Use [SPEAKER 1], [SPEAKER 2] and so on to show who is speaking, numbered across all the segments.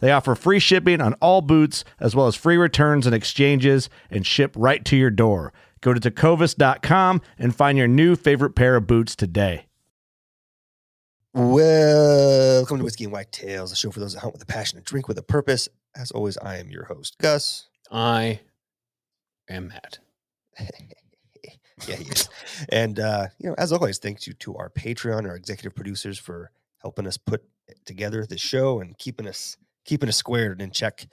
[SPEAKER 1] They offer free shipping on all boots, as well as free returns and exchanges, and ship right to your door. Go to tecovas.com and find your new favorite pair of boots today.
[SPEAKER 2] Welcome to Whiskey and Whitetails, a show for those that hunt with a passion and drink with a purpose. As always, I am your host, Gus.
[SPEAKER 3] I am Matt.
[SPEAKER 2] yeah, he is. And uh, you know, as always, thanks you to our Patreon, our executive producers for helping us put together this show and keeping us keeping us squared and in check.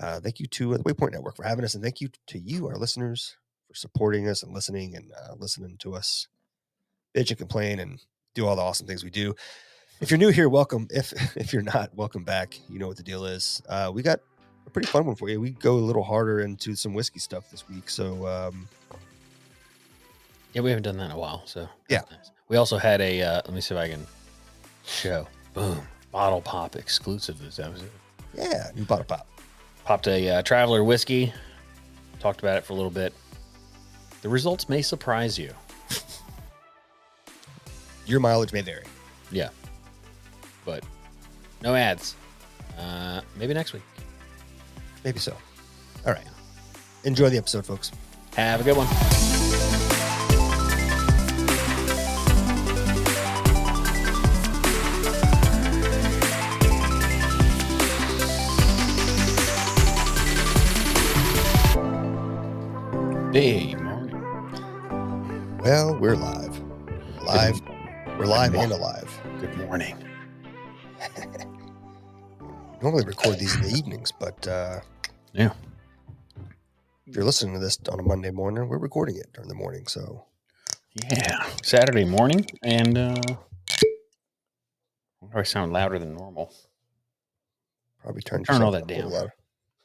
[SPEAKER 2] Uh, thank you to the Waypoint Network for having us, and thank you to you, our listeners, for supporting us and listening and uh, listening to us bitch and complain and do all the awesome things we do. If you're new here, welcome. If if you're not, welcome back. You know what the deal is. Uh, we got a pretty fun one for you. We go a little harder into some whiskey stuff this week, so um,
[SPEAKER 3] Yeah, we haven't done that in a while. So
[SPEAKER 2] Yeah.
[SPEAKER 3] nice. We also had a. Uh, let me see if I can show. Boom. Bottle pop exclusive this episode.
[SPEAKER 2] Yeah, new bottle pop.
[SPEAKER 3] Popped a uh, Traveler whiskey. Talked about it for a little bit. The results may surprise you.
[SPEAKER 2] Your mileage may vary.
[SPEAKER 3] Yeah. But no ads. Uh, maybe next week.
[SPEAKER 2] Maybe so. All right. Enjoy the episode, folks.
[SPEAKER 3] Have a good one. Hey, morning.
[SPEAKER 2] Well, we're live. Live. We're live and alive.
[SPEAKER 3] Good morning.
[SPEAKER 2] Normally record these in the evenings, but uh,
[SPEAKER 3] Yeah.
[SPEAKER 2] if you're listening to this on a Monday morning, we're recording it during the morning. So
[SPEAKER 3] Yeah. Saturday morning, and uh, I sound louder than normal?
[SPEAKER 2] probably turn
[SPEAKER 3] Turn all that down.
[SPEAKER 2] louder.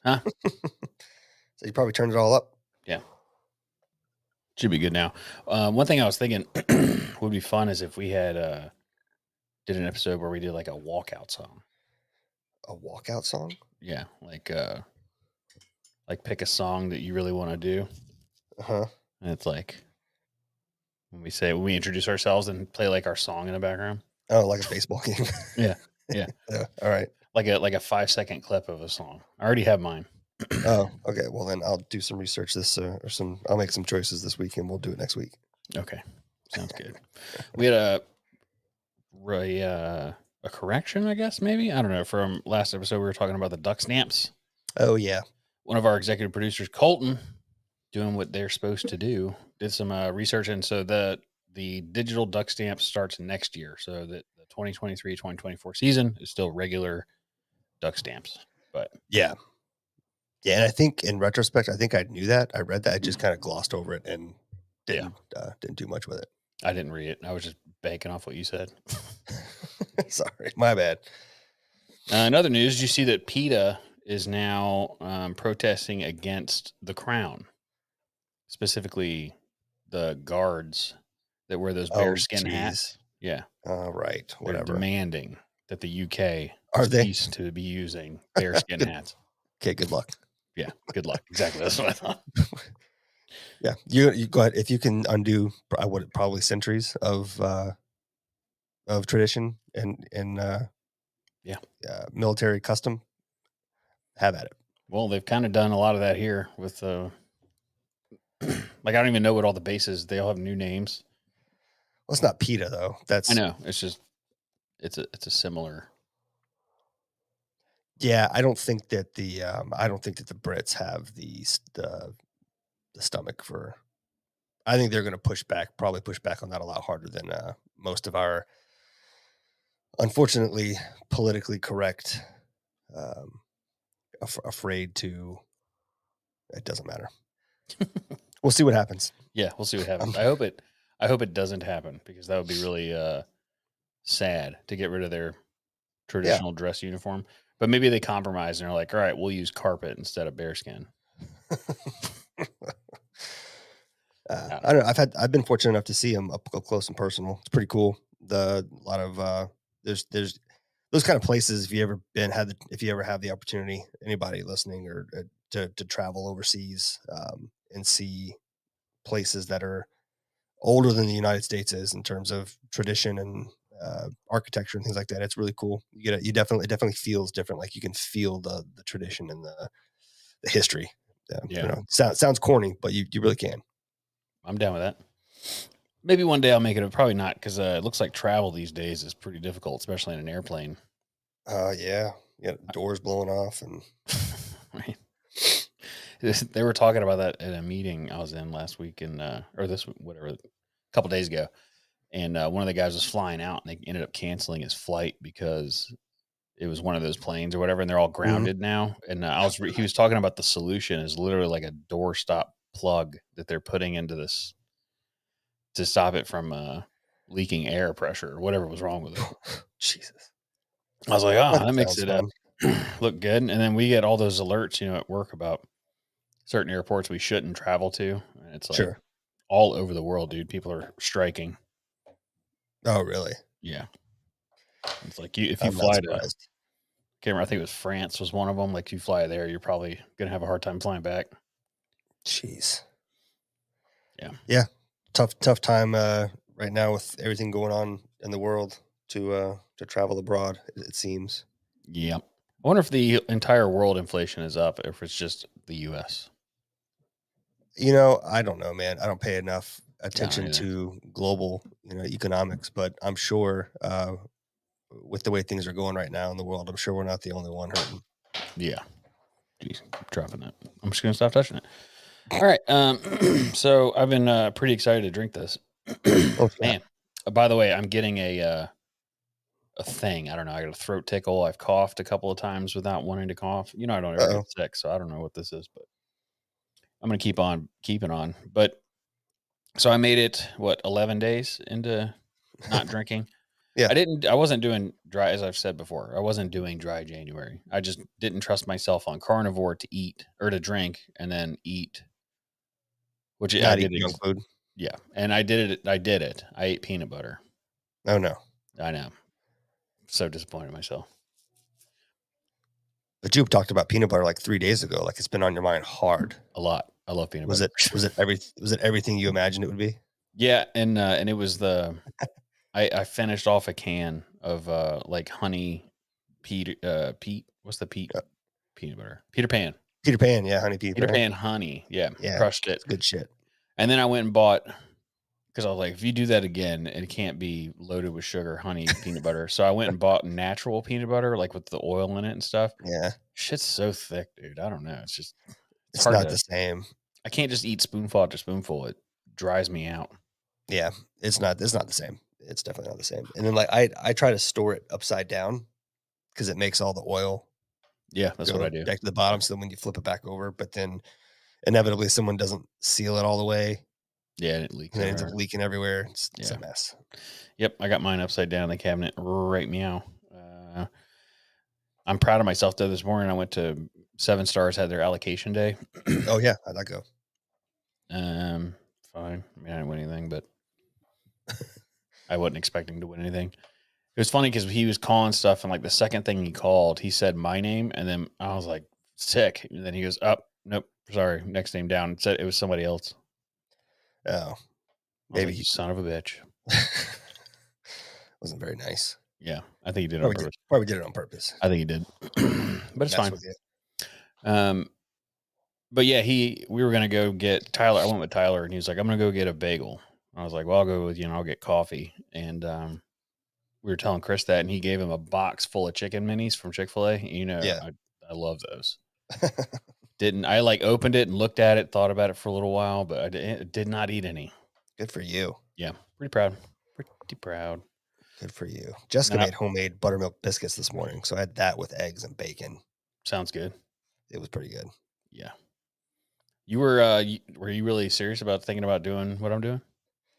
[SPEAKER 3] Huh?
[SPEAKER 2] so you probably turned it all up.
[SPEAKER 3] Should be good now. Uh, one thing I was thinking would be fun is if we had uh, did an episode where we did like a walkout song.
[SPEAKER 2] A walkout song.
[SPEAKER 3] Yeah, like uh, like pick a song that you really want to do,
[SPEAKER 2] Uh huh.
[SPEAKER 3] and it's like when we say when we introduce ourselves and play like our song in the background,
[SPEAKER 2] Oh, like a baseball game.
[SPEAKER 3] Yeah, yeah.
[SPEAKER 2] yeah. All right.
[SPEAKER 3] like a like a five second clip of a song. I already have mine.
[SPEAKER 2] Oh, okay. Well, then I'll do some research this uh, or some. I'll make some choices this week, and we'll do it next week.
[SPEAKER 3] Okay, sounds good. we had a a, uh, a correction, I guess maybe I don't know. From last episode, we were talking about the duck stamps.
[SPEAKER 2] Oh yeah.
[SPEAKER 3] One of our executive producers, Colton, doing what they're supposed to do, did some uh, research, and so the the digital duck stamp starts next year. So that the 2023-2024 season is still regular duck stamps, but
[SPEAKER 2] Yeah. Yeah, and I think in retrospect, I think I knew that. I read that. I just kind of glossed over it and didn't uh, didn't do much with it.
[SPEAKER 3] I didn't read it. I was just banking off what you said.
[SPEAKER 2] Sorry, my bad.
[SPEAKER 3] Uh, in other news, you see that PETA is now um, protesting against the crown, specifically the guards that wear those bearskin hats?
[SPEAKER 2] geez.
[SPEAKER 3] Yeah,
[SPEAKER 2] All right,
[SPEAKER 3] they're
[SPEAKER 2] whatever.
[SPEAKER 3] demanding that the UK
[SPEAKER 2] Are they?
[SPEAKER 3] cease to be using bearskin hats.
[SPEAKER 2] Okay, good luck.
[SPEAKER 3] Yeah, good luck. Exactly. That's what I thought.
[SPEAKER 2] Yeah, you you go ahead if you can undo I would probably centuries of uh of tradition and and uh
[SPEAKER 3] Yeah.
[SPEAKER 2] uh, military custom. Have at it.
[SPEAKER 3] Well, they've kind of done a lot of that here with uh like I don't even know what all the bases. They all have new names.
[SPEAKER 2] Well, it's not PETA though. That's
[SPEAKER 3] I know. It's just it's a it's a similar
[SPEAKER 2] Yeah, I don't think that the um, I don't think that the Brits have the the the stomach for. I think they're going to push back, probably push back on that a lot harder than uh, most of our, unfortunately, politically correct, um, af- afraid to. It doesn't matter. we'll see what happens.
[SPEAKER 3] Yeah, we'll see what happens.
[SPEAKER 2] Um,
[SPEAKER 3] I hope it I hope it doesn't happen because that would be really uh sad to get rid of their traditional dress uniform. But maybe they compromise and they're like, all right, we'll use carpet instead of bearskin.
[SPEAKER 2] Uh, I don't know. I've had I've been fortunate enough to see them up close and personal. It's pretty cool. The a lot of uh, there's there's those kind of places. If you ever been had the, if you ever have the opportunity, anybody listening or uh, to to travel overseas um, and see places that are older than the United States is in terms of tradition and uh, architecture and things like that. It's really cool. You get it. You definitely it definitely feels different. Like you can feel the the tradition and the the history. Yeah,
[SPEAKER 3] Yeah.
[SPEAKER 2] You know, sounds sounds corny, but you you really can.
[SPEAKER 3] I'm down with that. Maybe one day I'll make it. Probably not because uh, it looks like travel these days is pretty difficult, especially in an airplane.
[SPEAKER 2] Uh, yeah, yeah, doors blowing off, and
[SPEAKER 3] right. They were talking about that at a meeting I was in last week, and uh, or this whatever, a couple days ago, and uh, one of the guys was flying out, and they ended up canceling his flight because it was one of those planes or whatever, and they're all grounded now. And uh, I was re- he was talking about the solution is literally like a doorstop plug that they're putting into this to stop it from uh, leaking air pressure or whatever was wrong with it.
[SPEAKER 2] Jesus,
[SPEAKER 3] I was like, oh, that makes it uh, look good. And then we get all those alerts, you know, at work about certain airports we shouldn't travel to. And it's like
[SPEAKER 2] sure.
[SPEAKER 3] all over the world, dude. People are striking.
[SPEAKER 2] Oh, really?
[SPEAKER 3] Yeah. It's like you if you
[SPEAKER 2] I'm
[SPEAKER 3] fly to remember, I think it was France was one of them. Like you fly there, you're probably gonna have a hard time flying back.
[SPEAKER 2] Jeez.
[SPEAKER 3] Yeah.
[SPEAKER 2] Yeah. Tough, tough time uh, right now with everything going on in the world to uh, to travel abroad. It, it seems.
[SPEAKER 3] Yeah. I wonder if the entire world inflation is up, if it's just the US.
[SPEAKER 2] You know, I don't know, man. I don't pay enough attention
[SPEAKER 3] either.
[SPEAKER 2] to global, you know, economics, but I'm sure uh, with the way things are going right now in the world, I'm sure we're not the only one hurting.
[SPEAKER 3] Yeah. Jeez, keep dropping that. I'm just gonna stop touching it. All right. Um so I've been uh pretty excited to drink this.
[SPEAKER 2] Oh, yeah.
[SPEAKER 3] Man. Uh, by the way, I'm getting a uh a thing. I don't know. I got a throat tickle. I've coughed a couple of times without wanting to cough. You know, I don't ever
[SPEAKER 2] Uh-oh.
[SPEAKER 3] get sick, so I don't know what this is, but I'm gonna keep on keeping on. But so I made it what 11 days into not drinking.
[SPEAKER 2] Yeah.
[SPEAKER 3] I didn't I wasn't doing dry as I've said before. I wasn't doing dry January. I just didn't trust myself on carnivore to eat or to drink and then eat which I
[SPEAKER 2] Not
[SPEAKER 3] did
[SPEAKER 2] eating
[SPEAKER 3] ex-
[SPEAKER 2] junk food.
[SPEAKER 3] yeah. And I did it I did it. I ate peanut butter.
[SPEAKER 2] Oh no.
[SPEAKER 3] I know. So disappointed in myself.
[SPEAKER 2] But you talked about peanut butter like three days ago. Like it's been on your mind hard.
[SPEAKER 3] A lot. I love peanut
[SPEAKER 2] Was
[SPEAKER 3] butter.
[SPEAKER 2] it was it every was it everything you imagined it would be?
[SPEAKER 3] Yeah, and uh, and it was the I, I finished off a can of uh like honey Pete uh Pete what's the Pete
[SPEAKER 2] Uh,
[SPEAKER 3] peanut butter Peter Pan
[SPEAKER 2] Peter Pan, yeah, honey Peter,
[SPEAKER 3] Peter
[SPEAKER 2] Pan.
[SPEAKER 3] Pan honey yeah,
[SPEAKER 2] Yeah.
[SPEAKER 3] crushed it
[SPEAKER 2] Good shit.
[SPEAKER 3] and then I went and bought because I was like if you do that again it can't be loaded with sugar honey peanut butter so I went and bought natural peanut butter like with the oil in it and stuff
[SPEAKER 2] Yeah.
[SPEAKER 3] shit's so thick dude I don't know it's just
[SPEAKER 2] It's
[SPEAKER 3] hard
[SPEAKER 2] not
[SPEAKER 3] to-
[SPEAKER 2] the same.
[SPEAKER 3] I can't just eat spoonful after spoonful it dries me out
[SPEAKER 2] Yeah. It's not it's not the same. It's definitely not the same. And then like I I try to store it upside down because it makes all the oil
[SPEAKER 3] yeah that's what I do
[SPEAKER 2] back to the bottom. So then when you flip it back over, but then inevitably someone doesn't seal it all the way
[SPEAKER 3] yeah and it leaks
[SPEAKER 2] and it ends up leaking everywhere. It's, it's a mess.
[SPEAKER 3] Yep, I got mine upside down in the cabinet. Right meow. Uh, I'm proud of myself though. This morning I went to Seven Stars had their allocation day.
[SPEAKER 2] Oh yeah, how'd that go?
[SPEAKER 3] um, fine. I mean, I didn't win anything, but I wasn't expecting to win anything. It was funny because he was calling stuff, and like the second thing he called, he said my name, and then I was like, "Sick." And then he goes, "Up, nope, sorry, next name down." It said it was somebody else.
[SPEAKER 2] Oh,
[SPEAKER 3] Maybe
[SPEAKER 2] Maybe
[SPEAKER 3] you son of a bitch.
[SPEAKER 2] wasn't very nice.
[SPEAKER 3] Yeah, I think he did it on
[SPEAKER 2] Probably did,
[SPEAKER 3] purpose.
[SPEAKER 2] probably did it on purpose.
[SPEAKER 3] I think he did, but it's
[SPEAKER 2] Mess
[SPEAKER 3] fine.
[SPEAKER 2] you.
[SPEAKER 3] Um, but yeah, he we were gonna go get Tyler. I went with Tyler, and he was like, "I'm gonna go get a bagel." I was like, "Well, I'll go with you, and I'll get coffee." And um, we were telling Chris that, and he gave him a box full of chicken minis from Chick Fil A. You know,
[SPEAKER 2] Yeah.
[SPEAKER 3] I, I love those. Didn't I like opened it and looked at it, thought about it for a little while, but I did, did not eat any.
[SPEAKER 2] Good for you.
[SPEAKER 3] Yeah, pretty proud. Pretty proud.
[SPEAKER 2] Good for you. Jessica
[SPEAKER 3] Now-
[SPEAKER 2] made homemade buttermilk biscuits this morning, so I had that with eggs and bacon.
[SPEAKER 3] Sounds good.
[SPEAKER 2] It was pretty good.
[SPEAKER 3] Yeah. You were uh you, were you really serious about thinking about doing what I'm doing?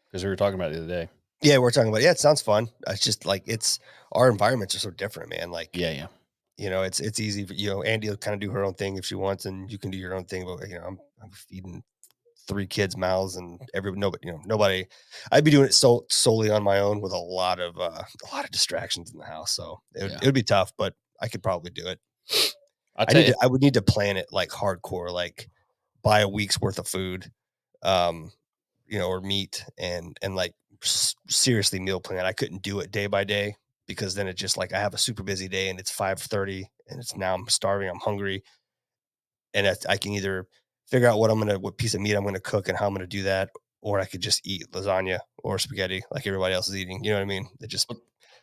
[SPEAKER 3] Because we were talking about it the other day.
[SPEAKER 2] Yeah, we're talking about. it. Yeah, it sounds fun. It's just like it's our environments are so different, man. Like,
[SPEAKER 3] Yeah, yeah.
[SPEAKER 2] you know, it's it's easy. For, you know, Andy will kind of do her own thing if she wants, and you can do your own thing. But you know, I'm I'm feeding three kids mouths, and every nobody, you know, nobody. I'd be doing it so solely on my own with a lot of uh, a lot of distractions in the house. So it
[SPEAKER 3] Yeah.
[SPEAKER 2] it would be tough, but I could probably do it.
[SPEAKER 3] I'll
[SPEAKER 2] I need to, I would need to plan it like hardcore, like buy a week's worth of food, um, you know, or meat and and like s- seriously meal plan. I couldn't do it day by day because then it just like I have a super busy day and it's five thirty and it's now I'm starving, I'm hungry, and I, I can either figure out what I'm gonna what piece of meat I'm gonna cook and how I'm gonna do that, or I could just eat lasagna or spaghetti like everybody else is eating. You know what I mean? It just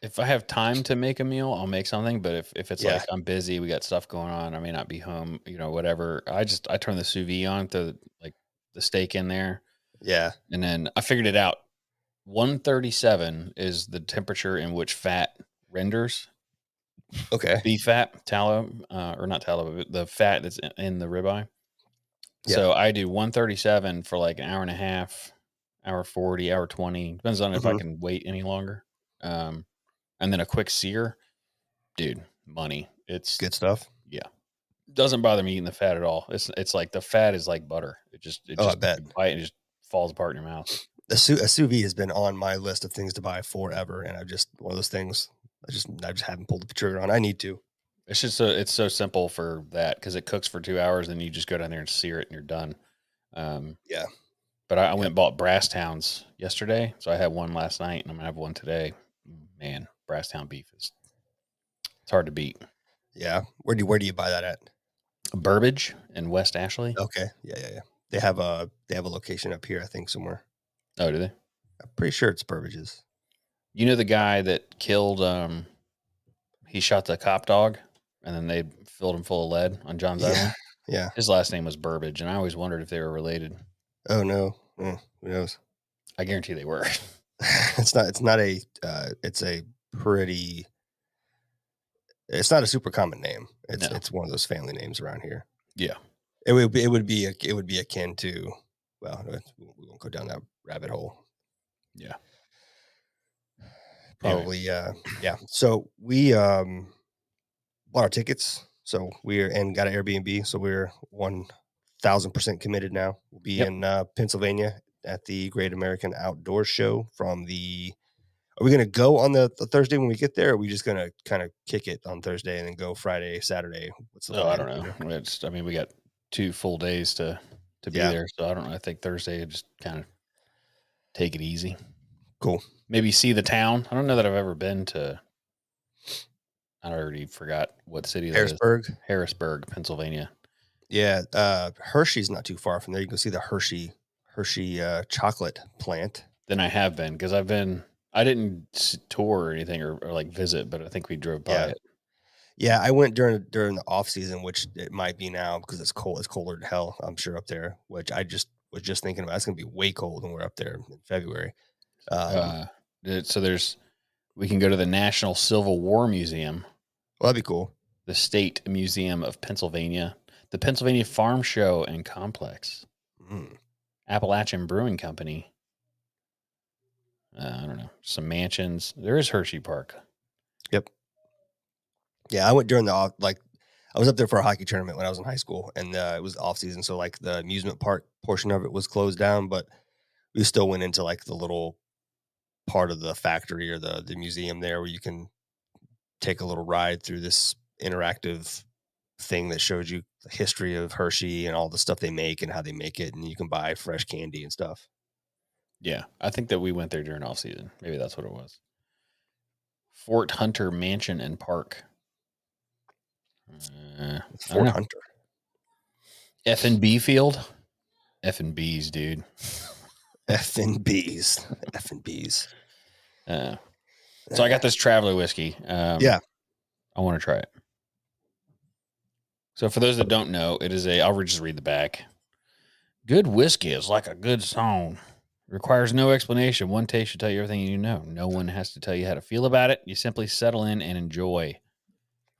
[SPEAKER 3] if I have time to make a meal, I'll make something. But if, if it's
[SPEAKER 2] Yeah.
[SPEAKER 3] like I'm busy, we got stuff going on, I may not be home, you know, whatever. I just I turn the sous vide on, throw the, like the steak in there,
[SPEAKER 2] yeah,
[SPEAKER 3] and then I figured it out. 137 is the temperature in which fat renders
[SPEAKER 2] okay,
[SPEAKER 3] beef fat, tallow, uh, or not tallow, but the fat that's in- the ribeye.
[SPEAKER 2] Yeah.
[SPEAKER 3] So I do 137 for like an hour and a half, hour 40, hour 20. Depends on if I
[SPEAKER 2] Mhm.
[SPEAKER 3] can wait any longer. Um, and then a quick sear, dude, money. It's
[SPEAKER 2] good stuff. Yeah.
[SPEAKER 3] Doesn't bother me eating the fat at all. It's it's like the fat is like butter. It just it
[SPEAKER 2] Oh, I bet.
[SPEAKER 3] bite and it just falls apart in your mouth.
[SPEAKER 2] a sous, a sous vide has been on my list of things to buy forever, and I've just one of those things. I just I just haven't pulled the trigger on. I need to.
[SPEAKER 3] It's just so it's so simple for that because it cooks for two hours, and you just go down there and sear it, and you're done. Um,
[SPEAKER 2] Yeah.
[SPEAKER 3] But I, I went and bought Brasstowns yesterday, so I had one last night, and I'm gonna have one today. Man, Brasstown beef is it's hard to beat.
[SPEAKER 2] Yeah, where do where do you buy that at?
[SPEAKER 3] Burbage in West Ashley.
[SPEAKER 2] Okay, yeah, yeah, yeah. They have a they have a location up here, I think somewhere.
[SPEAKER 3] Oh, do they?
[SPEAKER 2] I'm pretty sure it's Burbage's.
[SPEAKER 3] You know the guy that killed? Um, he shot the cop dog, and then they filled him full of lead on John's
[SPEAKER 2] Yeah.
[SPEAKER 3] Island.
[SPEAKER 2] Yeah.
[SPEAKER 3] His last name was Burbage, and I always wondered if they were related.
[SPEAKER 2] Oh no, Mm, who knows?
[SPEAKER 3] I guarantee they were.
[SPEAKER 2] it's not. It's not a. Uh, it's a pretty. It's not a super common name. It's
[SPEAKER 3] No.
[SPEAKER 2] it's one of those family names around here.
[SPEAKER 3] Yeah.
[SPEAKER 2] It would be, it would be it would be akin to well we won't go down that rabbit hole.
[SPEAKER 3] Yeah. Anyway.
[SPEAKER 2] Probably uh yeah. So we um bought our tickets. So we're and got an Airbnb. So we're one thousand percent committed now. We'll be
[SPEAKER 3] Yep.
[SPEAKER 2] in uh, Pennsylvania at the Great American Outdoor Show from the. Are we gonna go on the, the Thursday when we get there? Or are we just gonna kind of kick it on Thursday and then go Friday, Saturday? What's the
[SPEAKER 3] Oh, I don't know. I mean, we got two full days to to be
[SPEAKER 2] Yeah.
[SPEAKER 3] there, so I don't know. I think Thursday just kind of take it easy.
[SPEAKER 2] Cool.
[SPEAKER 3] Maybe see the town. I don't know that I've ever been to. I already forgot what city that is.
[SPEAKER 2] Harrisburg.
[SPEAKER 3] Harrisburg, Pennsylvania.
[SPEAKER 2] Yeah, uh, Hershey's not too far from there. You can see the Hershey Hershey uh, chocolate plant.
[SPEAKER 3] Then I have been because I've been. I didn't tour or anything or, or like visit, but I think we drove by
[SPEAKER 2] Yeah.
[SPEAKER 3] it.
[SPEAKER 2] Yeah, I went during during the off season, which it might be now because it's cold. It's colder than hell, I'm sure up there. Which I just was just thinking about. It's gonna be way cold when we're up there in February. Um,
[SPEAKER 3] Uh, so there's. We can go to the National Civil War Museum.
[SPEAKER 2] well, that'd be cool.
[SPEAKER 3] the State Museum of Pennsylvania, the Pennsylvania Farm Show and Complex,
[SPEAKER 2] Mm.
[SPEAKER 3] Appalachian Brewing Company. Uh, I don't know, some mansions. There is Hershey Park. Yep.
[SPEAKER 2] Yeah, I went during the off like I was up there for a hockey tournament when I was in high school, and uh, it was off season, so like the amusement park portion of it was closed down, but we still went into like the little part of the factory or the the museum there where you can take a little ride through this interactive thing that shows you the history of Hershey and all the stuff they make and how they make it, and you can buy fresh candy and stuff.
[SPEAKER 3] Yeah, I think that we went there during off season. Maybe that's what it was. Fort Hunter Mansion and Park. Uh,
[SPEAKER 2] Fort Hunter.
[SPEAKER 3] FNB Field. F and B's, dude.
[SPEAKER 2] F and B's. F and B's.
[SPEAKER 3] Uh, so I got this Traveler whiskey. Um,
[SPEAKER 2] Yeah.
[SPEAKER 3] I want to try it. So for those that don't know, it is a. I'll just read the back. Good whiskey is like a good song. Requires no explanation. One taste should tell you everything you know. No one has to tell you how to feel about it. You simply settle in and enjoy.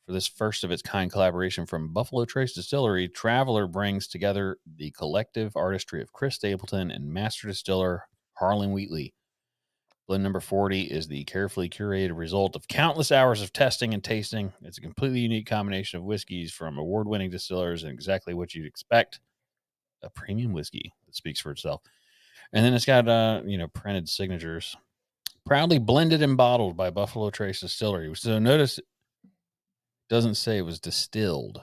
[SPEAKER 3] For this first of its kind collaboration from Buffalo Trace Distillery, Traveler brings together the collective artistry of Chris Stapleton and master distiller Harlan Wheatley. Blend number 40 is the carefully curated result of countless hours of testing and tasting. It's a completely unique combination of whiskeys from award winning distillers and exactly what you'd expect a premium whiskey that speaks for itself. And then it's got, uh, you know, printed signatures. Proudly blended and bottled by Buffalo Trace Distillery. So notice it doesn't say it was distilled.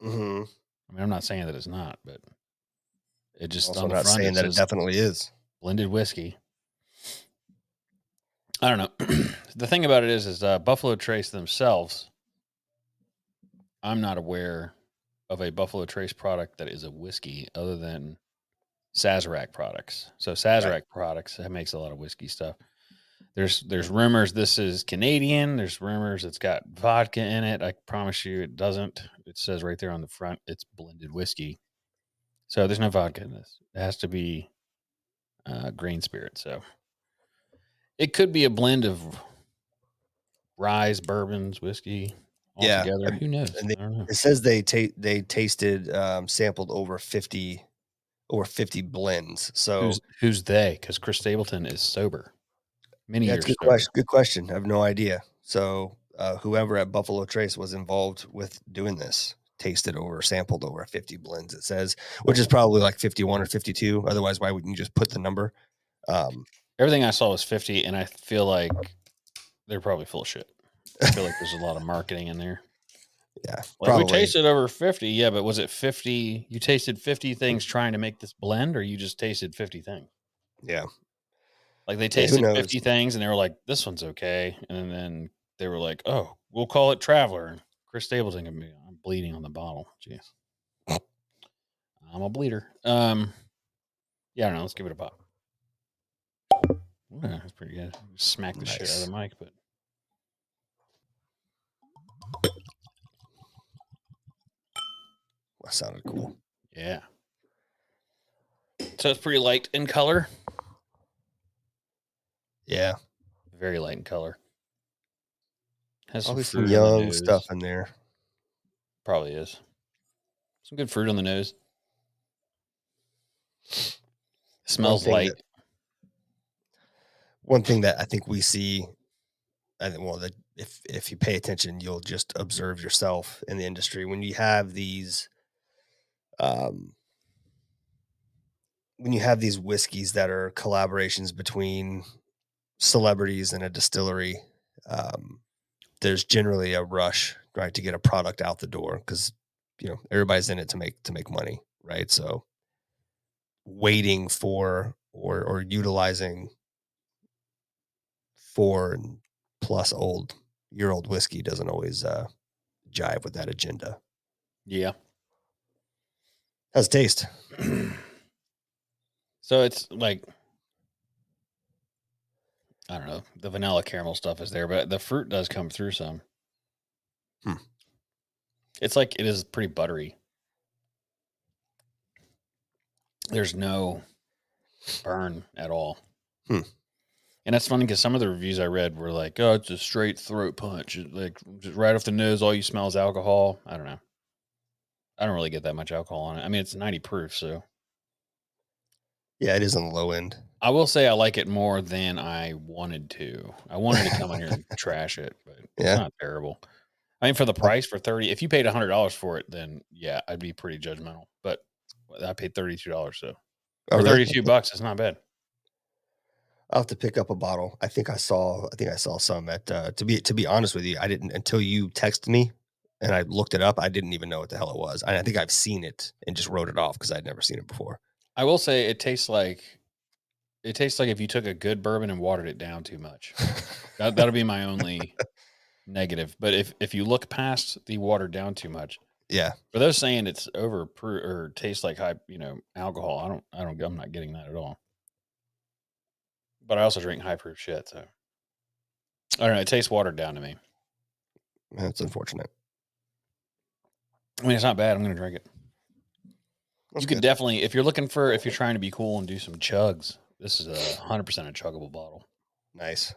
[SPEAKER 2] hmm
[SPEAKER 3] I mean, I'm not saying that it's not, but it just
[SPEAKER 2] Also
[SPEAKER 3] on the
[SPEAKER 2] not
[SPEAKER 3] front,
[SPEAKER 2] saying
[SPEAKER 3] it
[SPEAKER 2] that it definitely is.
[SPEAKER 3] blended whiskey. I don't know. the thing about it is, is uh, Buffalo Trace themselves. I'm not aware of a Buffalo Trace product that is a whiskey other than Sazerac products. So Sazerac products that makes a lot of whiskey stuff. There's there's rumors this is Canadian. There's rumors it's got vodka in it. I promise you it doesn't. It says right there on the front it's blended whiskey. So there's no vodka in this. It has to be uh, grain spirit. So it could be a blend of rye, bourbons, whiskey all
[SPEAKER 2] Yeah,
[SPEAKER 3] together. Who knows?
[SPEAKER 2] they-
[SPEAKER 3] know.
[SPEAKER 2] It says they ta- they tasted um, sampled over fifty over fifty blends. So
[SPEAKER 3] Who's who's they? Because Chris Stapleton is sober. Many
[SPEAKER 2] yeah,
[SPEAKER 3] years
[SPEAKER 2] good question. Good question. I have no idea. So uh, whoever at Buffalo Trace was involved with doing this tasted over sampled over 50 blends it says which is probably like 51 or 52 otherwise why wouldn't you just put the number um
[SPEAKER 3] Everything I saw was 50, and I feel like they're probably full of shit. I feel like there's a lot of marketing in there.
[SPEAKER 2] Yeah
[SPEAKER 3] Like we tasted over 50. Yeah, but was it 50? You tasted 50 things trying to make this blend, or you just tasted 50 things?
[SPEAKER 2] yeah
[SPEAKER 3] Like they tasted
[SPEAKER 2] knows?
[SPEAKER 3] 50 things and they were like, this one's okay. And then they were like, oh, we'll call it Traveler. And Chris Stapleton I'm bleeding on the bottle. Jeez. I'm a bleeder. Um, yeah, I don't know. Let's give it a pop. Yeah, that's pretty good. Smack the shit out of the mic, but
[SPEAKER 2] that sounded cool
[SPEAKER 3] yeah. So it's pretty light in color.
[SPEAKER 2] yeah
[SPEAKER 3] Very light in color. Has
[SPEAKER 2] probably some
[SPEAKER 3] the
[SPEAKER 2] young stuff in there
[SPEAKER 3] Probably is. Some good fruit on the nose. Smells
[SPEAKER 2] thing
[SPEAKER 3] light.
[SPEAKER 2] that- one thing that i think we see i think well that if if you pay attention you'll just observe yourself in the industry when you have these um when you have these whiskeys that are collaborations between celebrities and a distillery um there's generally a rush right to get a product out the door because you know everybody's in it to make to make money right so waiting for or or utilizing four and plus old year old whiskey doesn't always uh jive with that agenda
[SPEAKER 3] Yeah.
[SPEAKER 2] How's it taste
[SPEAKER 3] so it's like I don't know. The vanilla caramel stuff is there, but the fruit does come through some.
[SPEAKER 2] Hmm.
[SPEAKER 3] It's like it is pretty buttery. There's no burn at all.
[SPEAKER 2] Hmm.
[SPEAKER 3] And that's funny because some of the reviews I read were like, "Oh, it's a straight throat punch. Like just right off the nose, all you smell is alcohol." I don't know. I don't really get that much alcohol on it. I mean, it's 90 proof, so
[SPEAKER 2] yeah it is on the low end
[SPEAKER 3] I will say I like it more than I wanted to. I wanted to come in here and trash it, but
[SPEAKER 2] Yeah.
[SPEAKER 3] it's not terrible. I mean, for the price for 30, if you paid $100 for it, then yeah, I'd be pretty judgmental. But I paid $32, so
[SPEAKER 2] Oh,
[SPEAKER 3] for
[SPEAKER 2] really?
[SPEAKER 3] 32 bucks, it's not bad.
[SPEAKER 2] I'll have to pick up a bottle. I think I saw. I think I saw some at. Uh, to be to be honest with you, I didn't until you texted me, and I looked it up. I didn't even know what the hell it was. I, I think I've seen it and just wrote it off because I'd never seen it before.
[SPEAKER 3] I will say it tastes like it tastes like if you took a good bourbon and watered it down too much. That, that'll be my only negative. But if if you look past the watered down too much,
[SPEAKER 2] Yeah.
[SPEAKER 3] for those saying it's over or tastes like high, you know, alcohol, I don't, I don't, I'm not getting that at all. But I also drink high proof shit, so I don't know. It tastes watered down to me.
[SPEAKER 2] That's unfortunate.
[SPEAKER 3] I mean, it's not bad. I'm gonna drink it.
[SPEAKER 2] That's
[SPEAKER 3] you could
[SPEAKER 2] good.
[SPEAKER 3] definitely, if you're looking for, if you're trying to be cool and do some chugs, this is a hundred percent a chuggable bottle.
[SPEAKER 2] nice.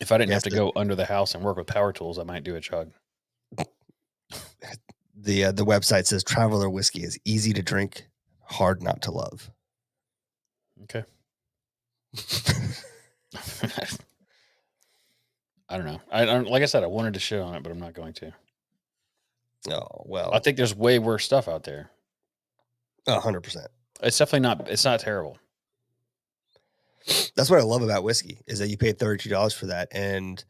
[SPEAKER 3] If I didn't have to
[SPEAKER 2] the-
[SPEAKER 3] go under the house and work with power tools, I might do a chug.
[SPEAKER 2] The uh, the website says Traveler whiskey is easy to drink, hard not to love.
[SPEAKER 3] Okay. I don't know. I don't like I said, I wanted to shit on it, but I'm not going to.
[SPEAKER 2] Oh well,
[SPEAKER 3] I think there's way worse stuff out there.
[SPEAKER 2] a hundred percent.
[SPEAKER 3] It's definitely not. It's not terrible.
[SPEAKER 2] That's what I love about whiskey is that you pay thirty two dollars for that, and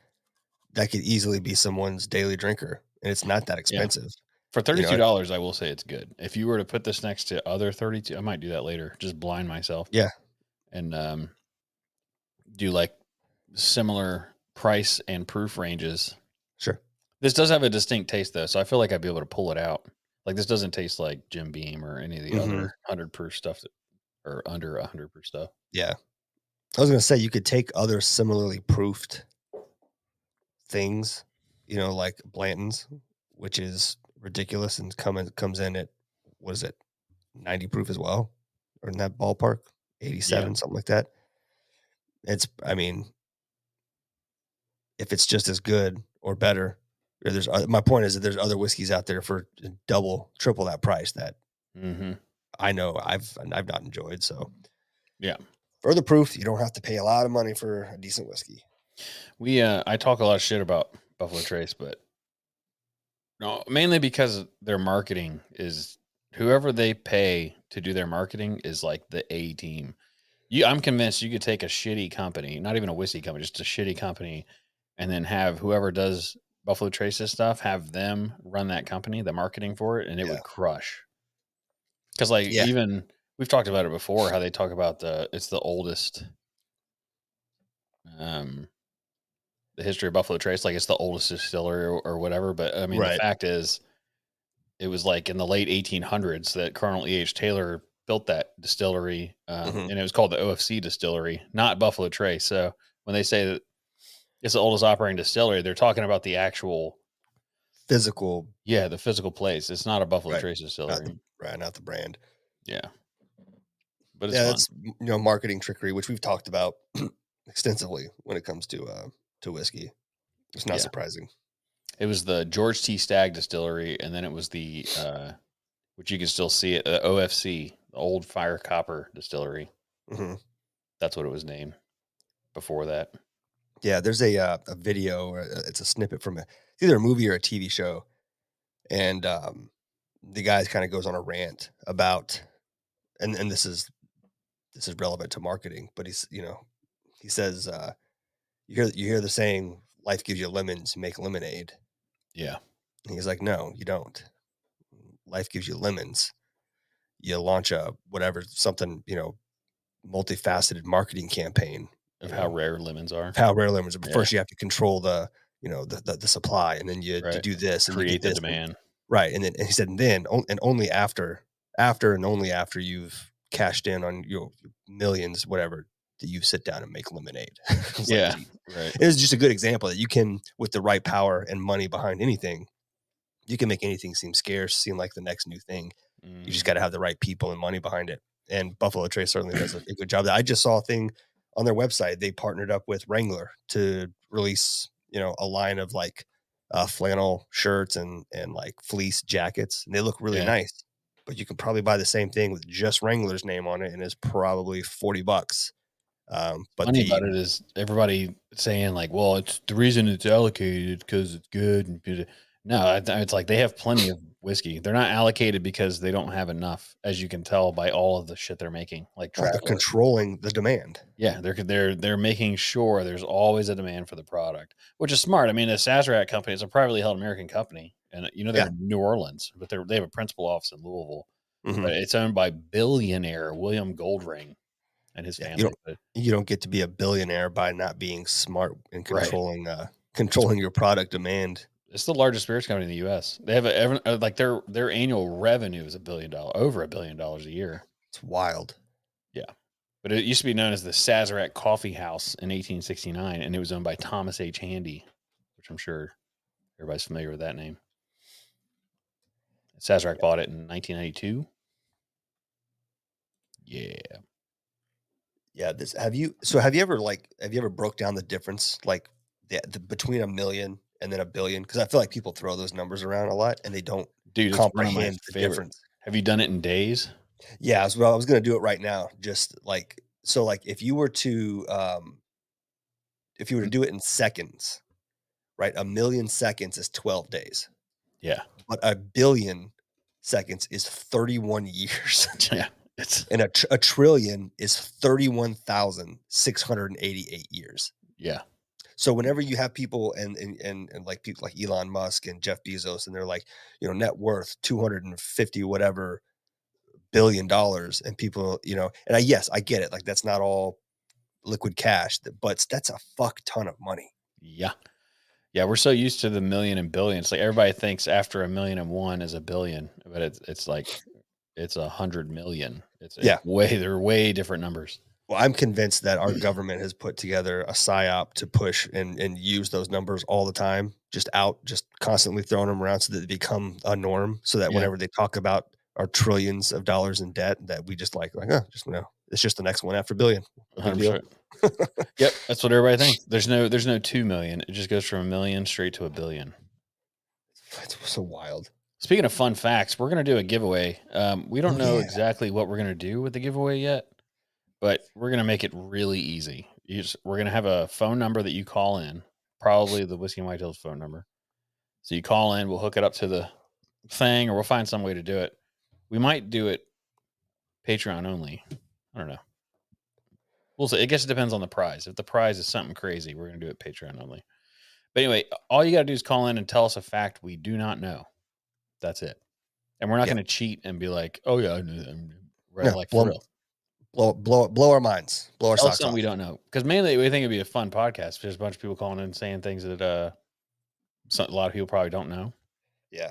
[SPEAKER 2] that could easily be someone's daily drinker, and it's not that expensive.
[SPEAKER 3] For thirty two dollars, I will say it's good. If you were to put this next to other thirty two, I might do that later. Just blind myself.
[SPEAKER 2] Yeah.
[SPEAKER 3] and um, do like similar price and proof ranges.
[SPEAKER 2] Sure.
[SPEAKER 3] This does have a distinct taste though, so I feel like I'd be able to pull it out. Like this doesn't taste like Jim Beam or any of the
[SPEAKER 2] Mhm.
[SPEAKER 3] other hundred proof stuff that, or under hundred proof stuff.
[SPEAKER 2] Yeah. I was gonna say you could take other similarly proofed things, you know, like Blanton's, which is ridiculous and come in, comes in at what is it, ninety proof as well, or in that ballpark, eighty seven, something like that. It's, I mean, if it's just as good or better, there's my point is that there's other whiskeys out there for double, triple that price that
[SPEAKER 3] Mm-hmm.
[SPEAKER 2] I know I've I've not enjoyed. So
[SPEAKER 3] Yeah.
[SPEAKER 2] further proof you don't have to pay a lot of money for a decent whiskey.
[SPEAKER 3] We uh I talk a lot of shit about Buffalo Trace, but no, mainly because their marketing is whoever they pay to do their marketing is like the A team. You I'm convinced you could take a shitty company, not even a whiskey company, just a shitty company, and then have whoever does Buffalo Trace's stuff, have them run that company, the marketing for it, and it
[SPEAKER 2] Yeah.
[SPEAKER 3] would crush. Cause like
[SPEAKER 2] Yeah.
[SPEAKER 3] even we've talked about it before, how they talk about the it's the oldest um the history of Buffalo Trace, like it's the oldest distillery or, or whatever. But I mean,
[SPEAKER 2] Right.
[SPEAKER 3] the fact is, it was like in the late 1800s that Colonel E. H. Taylor built that distillery, um,
[SPEAKER 2] Mhm.
[SPEAKER 3] and it was called the OFC distillery, not Buffalo Trace. So when they say that it's the oldest operating distillery, they're talking about the actual,
[SPEAKER 2] Physical,
[SPEAKER 3] yeah, the physical place. It's not a Buffalo
[SPEAKER 2] Right.
[SPEAKER 3] Trace distillery.
[SPEAKER 2] not the, right, not the brand.
[SPEAKER 3] yeah, but it's
[SPEAKER 2] yeah,
[SPEAKER 3] fun.
[SPEAKER 2] that's you know marketing trickery, which we've talked about extensively when it comes to uh to whiskey. It's not
[SPEAKER 3] Yeah.
[SPEAKER 2] surprising.
[SPEAKER 3] It was the George T. Stagg distillery, and then it was the, uh, which you can still see it, uh, OFC, the Old Fire Copper Distillery.
[SPEAKER 2] hmm
[SPEAKER 3] That's what it was named before that.
[SPEAKER 2] Yeah, there's a uh, a video, or it's a snippet from a, either a movie or a TV show, and um, the guy kind of goes on a rant about, and and this is this is relevant to marketing, but he's you know he says uh, you hear you hear the saying life gives you lemons, make lemonade.
[SPEAKER 3] Yeah.
[SPEAKER 2] And he's like, no, you don't. Life gives you lemons. You launch a whatever something you know, multifaceted marketing campaign
[SPEAKER 3] Of how
[SPEAKER 2] know,
[SPEAKER 3] rare lemons are.
[SPEAKER 2] how rare lemons. are. But
[SPEAKER 3] Yeah.
[SPEAKER 2] First, you have to control the you know the the, the supply, and then you, you do this and you do
[SPEAKER 3] Create the
[SPEAKER 2] this, and-
[SPEAKER 3] demand.
[SPEAKER 2] right? And then and he said, and then and only after after and only after you've cashed in on your millions, whatever, do you sit down and make lemonade. Like,
[SPEAKER 3] Yeah.
[SPEAKER 2] "Gee."
[SPEAKER 3] Right.
[SPEAKER 2] it is just a good example that you can, with the right power and money behind anything, you can make anything seem scarce, seem like the next new thing. You just
[SPEAKER 3] Mhm.
[SPEAKER 2] got to have the right people and money behind it. And Buffalo Trace certainly does a, a good job. I just saw a thing on their website. They partnered up with Wrangler to release, you know, a line of like uh, flannel shirts and and like fleece jackets, and they look really
[SPEAKER 3] Yeah.
[SPEAKER 2] nice. But you can probably buy the same thing with just Wrangler's name on it, and it's probably forty bucks. Um, but
[SPEAKER 3] Funny
[SPEAKER 2] the,
[SPEAKER 3] about it is everybody saying like, "Well, it's the reason it's allocated because it's good." And no, it's like they have plenty of whiskey. They're not allocated because they don't have enough, as you can tell by all of the shit they're making. Like
[SPEAKER 2] they're controlling the demand.
[SPEAKER 3] Yeah, they're they're they're making sure there's always a demand for the product, which is smart. I mean, the Sazerac company is a privately held American company, and you know they're
[SPEAKER 2] Yeah.
[SPEAKER 3] in New Orleans, but they they have a principal office in Louisville.
[SPEAKER 2] Mhm.
[SPEAKER 3] But it's owned by billionaire William Goldring. and his
[SPEAKER 2] Yeah, you
[SPEAKER 3] family.
[SPEAKER 2] don't- You don't get to be a billionaire by not being smart and
[SPEAKER 3] Right.
[SPEAKER 2] controlling uh controlling your product demand.
[SPEAKER 3] It's the largest spirits company in the U.S. They have a uh, like their their annual revenue is a billion dollar over a billion dollars a year.
[SPEAKER 2] It's wild.
[SPEAKER 3] Yeah, but it used to be known as the Sazerac Coffee House in 1869, and it was owned by Thomas H. Handy, which I'm sure everybody's familiar with that name. Sazerac bought it in 1992. Yeah.
[SPEAKER 2] Yeah, this have you so have you ever like have you ever broke down the difference like the, the between a million and then a billion? Because I feel like people throw those numbers around a lot and they don't
[SPEAKER 3] Dude, it's one of
[SPEAKER 2] comprehend the
[SPEAKER 3] favorite.
[SPEAKER 2] difference.
[SPEAKER 3] Have you done it in days?
[SPEAKER 2] Yeah, as well. I was gonna do it right now. Just like so, like if you were to um if you were to do it in seconds, right? A million seconds is 12 days,
[SPEAKER 3] Yeah.
[SPEAKER 2] but a billion seconds is 31 years.
[SPEAKER 3] yeah. It's
[SPEAKER 2] and a, tr- a trillion is 31,688 years.
[SPEAKER 3] yeah.
[SPEAKER 2] So whenever you have people and, and and and like people like Elon Musk and Jeff Bezos and they're like, you know, net worth 250 whatever billion dollars and people, you know, and I yes, I get it. Like that's not all liquid cash, but that's a fuck ton of money.
[SPEAKER 3] Yeah. Yeah, we're so used to the million and billions. and billion. Like everybody thinks after a million and one is a billion, but it's it's like it's a hundred million. It's, it's
[SPEAKER 2] Yeah.
[SPEAKER 3] way they're way different numbers.
[SPEAKER 2] Well, I'm convinced that our government has put together a psyop to push and and use those numbers all the time, just out, just constantly throwing them around so that they become a norm. So that
[SPEAKER 3] Yeah.
[SPEAKER 2] whenever they talk about our trillions of dollars in debt, that we just like like, oh, just you know it's just the next one after billion. No big deal.
[SPEAKER 3] 100%. yep, that's what everybody thinks. There's no there's no two million. It just goes from a million straight to a billion.
[SPEAKER 2] It's so wild.
[SPEAKER 3] Speaking of fun facts, we're gonna do a giveaway. Um, we don't
[SPEAKER 2] Oh,
[SPEAKER 3] know
[SPEAKER 2] yeah.
[SPEAKER 3] exactly what we're gonna do with the giveaway yet, but we're gonna make it really easy. You just, we're gonna have a phone number that you call in, probably the whiskey and whitetails phone number. So you call in, we'll hook it up to the thing, or we'll find some way to do it. We might do it Patreon only. I don't know. We'll see. I guess it depends on the prize. If the prize is something crazy, we're gonna do it Patreon only. But anyway, all you gotta do is call in and tell us a fact we do not know. That's it. And we're not
[SPEAKER 2] Yeah.
[SPEAKER 3] going to cheat and be like, "Oh yeah, I knew that." Right,
[SPEAKER 2] No,
[SPEAKER 3] like for real.
[SPEAKER 2] Blow blow blow our minds. Blow our
[SPEAKER 3] Tell
[SPEAKER 2] socks
[SPEAKER 3] something
[SPEAKER 2] off.
[SPEAKER 3] we don't know. Because mainly we think it'd be a fun podcast. There's a bunch of people calling in saying things that uh, some, a lot of people probably don't know.
[SPEAKER 2] Yeah.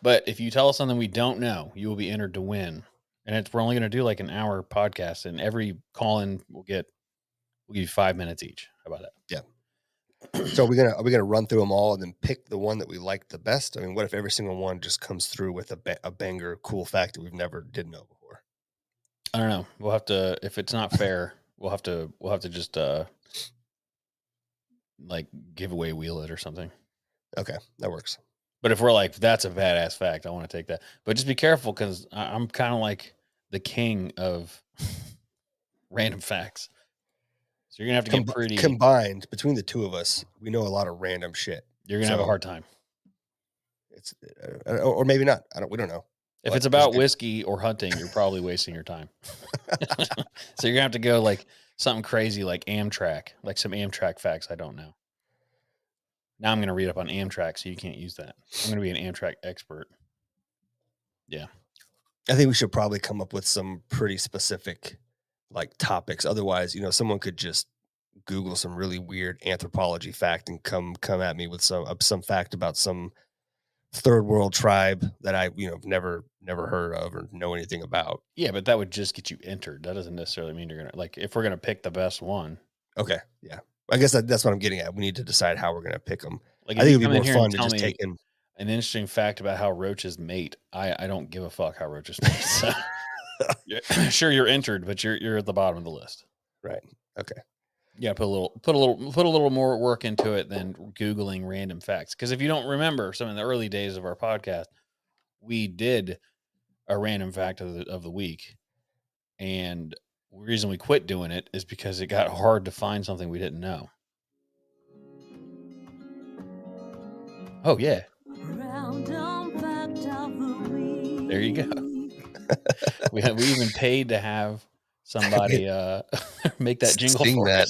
[SPEAKER 3] But if you tell us something we don't know, you will be entered to win. And it's, we're only going to do like an hour podcast, and every call in will get we'll give you five minutes each. How about that? Yeah.
[SPEAKER 2] So are we gonna are we gonna run through them all and then pick the one that we like the best? I mean, what if every single one just comes through with a, ba- a banger, cool fact that we've never did know?
[SPEAKER 3] I don't know. We'll have to if it's not fair, we'll have to we'll have to just uh like giveaway wheel it or something.
[SPEAKER 2] Okay, that works.
[SPEAKER 3] But if we're like, that's a badass fact, I want to take that. But just be careful because I'm kind of like the king of random facts. So you're gonna have to get pretty.
[SPEAKER 2] combined between the two of us, we know a lot of random shit.
[SPEAKER 3] you're gonna have a hard time.
[SPEAKER 2] It's uh, or, or maybe not. I don't. We don't know.
[SPEAKER 3] If it's about whiskey or hunting, you're probably wasting your time. so you're gonna have to go like something crazy like Amtrak, like some Amtrak facts I don't know. Now I'm gonna read up on Amtrak, so you can't use that. I'm gonna be an Amtrak expert. Yeah.
[SPEAKER 2] I think we should probably come up with some pretty specific like topics. Otherwise, you know, someone could just Google some really weird anthropology fact and come come at me with some uh, some fact about some third world tribe that I you know never never heard of or know anything about.
[SPEAKER 3] Yeah, but that would just get you entered. That doesn't necessarily mean you're gonna like if we're gonna pick the best one.
[SPEAKER 2] Okay, yeah, I guess that, that's what I'm getting at. We need to decide how we're gonna pick them.
[SPEAKER 3] Like
[SPEAKER 2] I think it'd be more fun to just take in.
[SPEAKER 3] an interesting fact about how roaches mate. I I don't give a fuck how roaches mate. So sure you're entered, but you're you're at the bottom of the list.
[SPEAKER 2] Right. Okay.
[SPEAKER 3] Yeah, put a little put a little put a little more work into it than googling random facts. Because if you don't remember, some of the early days of our podcast, we did a random fact of the of the week, and the reason we quit doing it is because it got hard to find something we didn't know. Oh yeah,
[SPEAKER 4] There you go.
[SPEAKER 3] we we even paid to have somebody uh make that jingle for
[SPEAKER 2] that.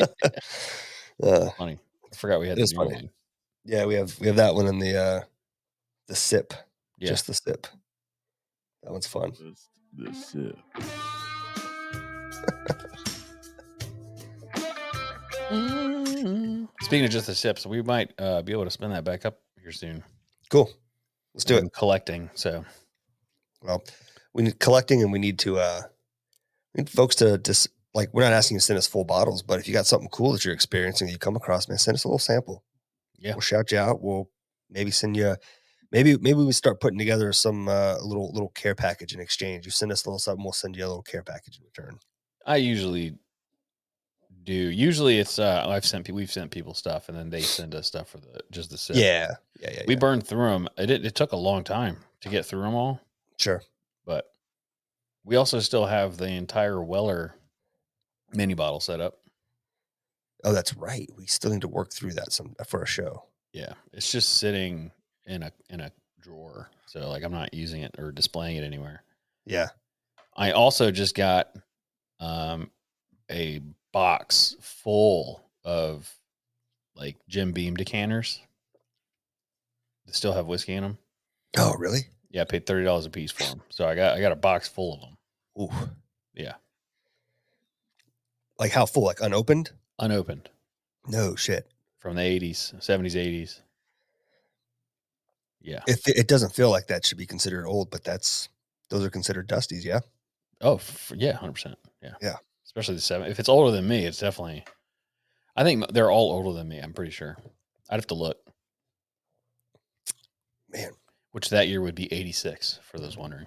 [SPEAKER 2] uh,
[SPEAKER 3] funny. I forgot we had
[SPEAKER 2] this
[SPEAKER 3] one.
[SPEAKER 2] Yeah, we have we have that one in the uh the sip.
[SPEAKER 3] Yeah.
[SPEAKER 2] Just the sip. That one's fun.
[SPEAKER 1] Just the sip.
[SPEAKER 3] Speaking of just the sips, we might uh, be able to spin that back up here soon.
[SPEAKER 2] Cool. Let's do
[SPEAKER 3] I'm it. Collecting. So,
[SPEAKER 2] well, we need collecting, and we need to uh, need folks to just like we're not asking you to send us full bottles, but if you got something cool that you're experiencing that you come across, man, send us a little sample.
[SPEAKER 3] Yeah.
[SPEAKER 2] We'll shout you out. We'll maybe send you maybe maybe we start putting together some uh little little care package in exchange. You send us a little something, we'll send you a little care package in return.
[SPEAKER 3] I usually do. Usually it's uh, I've sent pe- we've sent people stuff and then they send us stuff for the just the sip.
[SPEAKER 2] Yeah. Yeah, yeah.
[SPEAKER 3] we
[SPEAKER 2] yeah.
[SPEAKER 3] burned through them. It it took a long time to get through them all,
[SPEAKER 2] sure.
[SPEAKER 3] We also still have the entire Weller mini bottle set up.
[SPEAKER 2] Oh, that's right. We still need to work through that some for a show.
[SPEAKER 3] Yeah, it's just sitting in a in a drawer. So like I'm not using it or displaying it anywhere.
[SPEAKER 2] Yeah.
[SPEAKER 3] I also just got um a box full of like Jim Beam decanters. They still have whiskey in them.
[SPEAKER 2] Oh, really?
[SPEAKER 3] Yeah, I paid thirty dollars a piece for them. So I got I got a box full of them,
[SPEAKER 2] Ooh.
[SPEAKER 3] Yeah.
[SPEAKER 2] Like how full? Like unopened?
[SPEAKER 3] unopened
[SPEAKER 2] No shit.
[SPEAKER 3] from the eighties, seventies, eighties. Yeah.
[SPEAKER 2] If it, it doesn't feel like that should be considered old, but that's those are considered dusties, yeah.
[SPEAKER 3] Oh, f yeah, hundred percent. Yeah,
[SPEAKER 2] Yeah.
[SPEAKER 3] Especially the seven. If it's older than me, it's definitely. I think they're all older than me. I'm pretty sure. I'd have to look.
[SPEAKER 2] Man.
[SPEAKER 3] Which that year would be 86 for those wondering.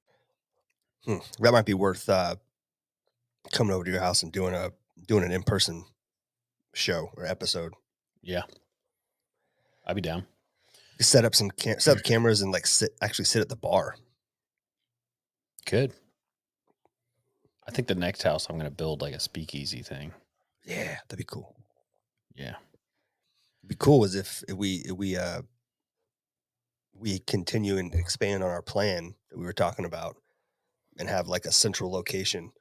[SPEAKER 2] Hmm. That might be worth uh, coming over to your house and doing a doing an in person show or episode.
[SPEAKER 3] Yeah. I'd be down.
[SPEAKER 2] Set up some cam- set up cameras and like sit actually sit at the bar.
[SPEAKER 3] Good. I think the next house I'm going to build like a speakeasy thing.
[SPEAKER 2] Yeah, that'd be cool.
[SPEAKER 3] Yeah.
[SPEAKER 2] It'd be cool as if we if we uh we continue and expand on our plan that we were talking about and have like a central location.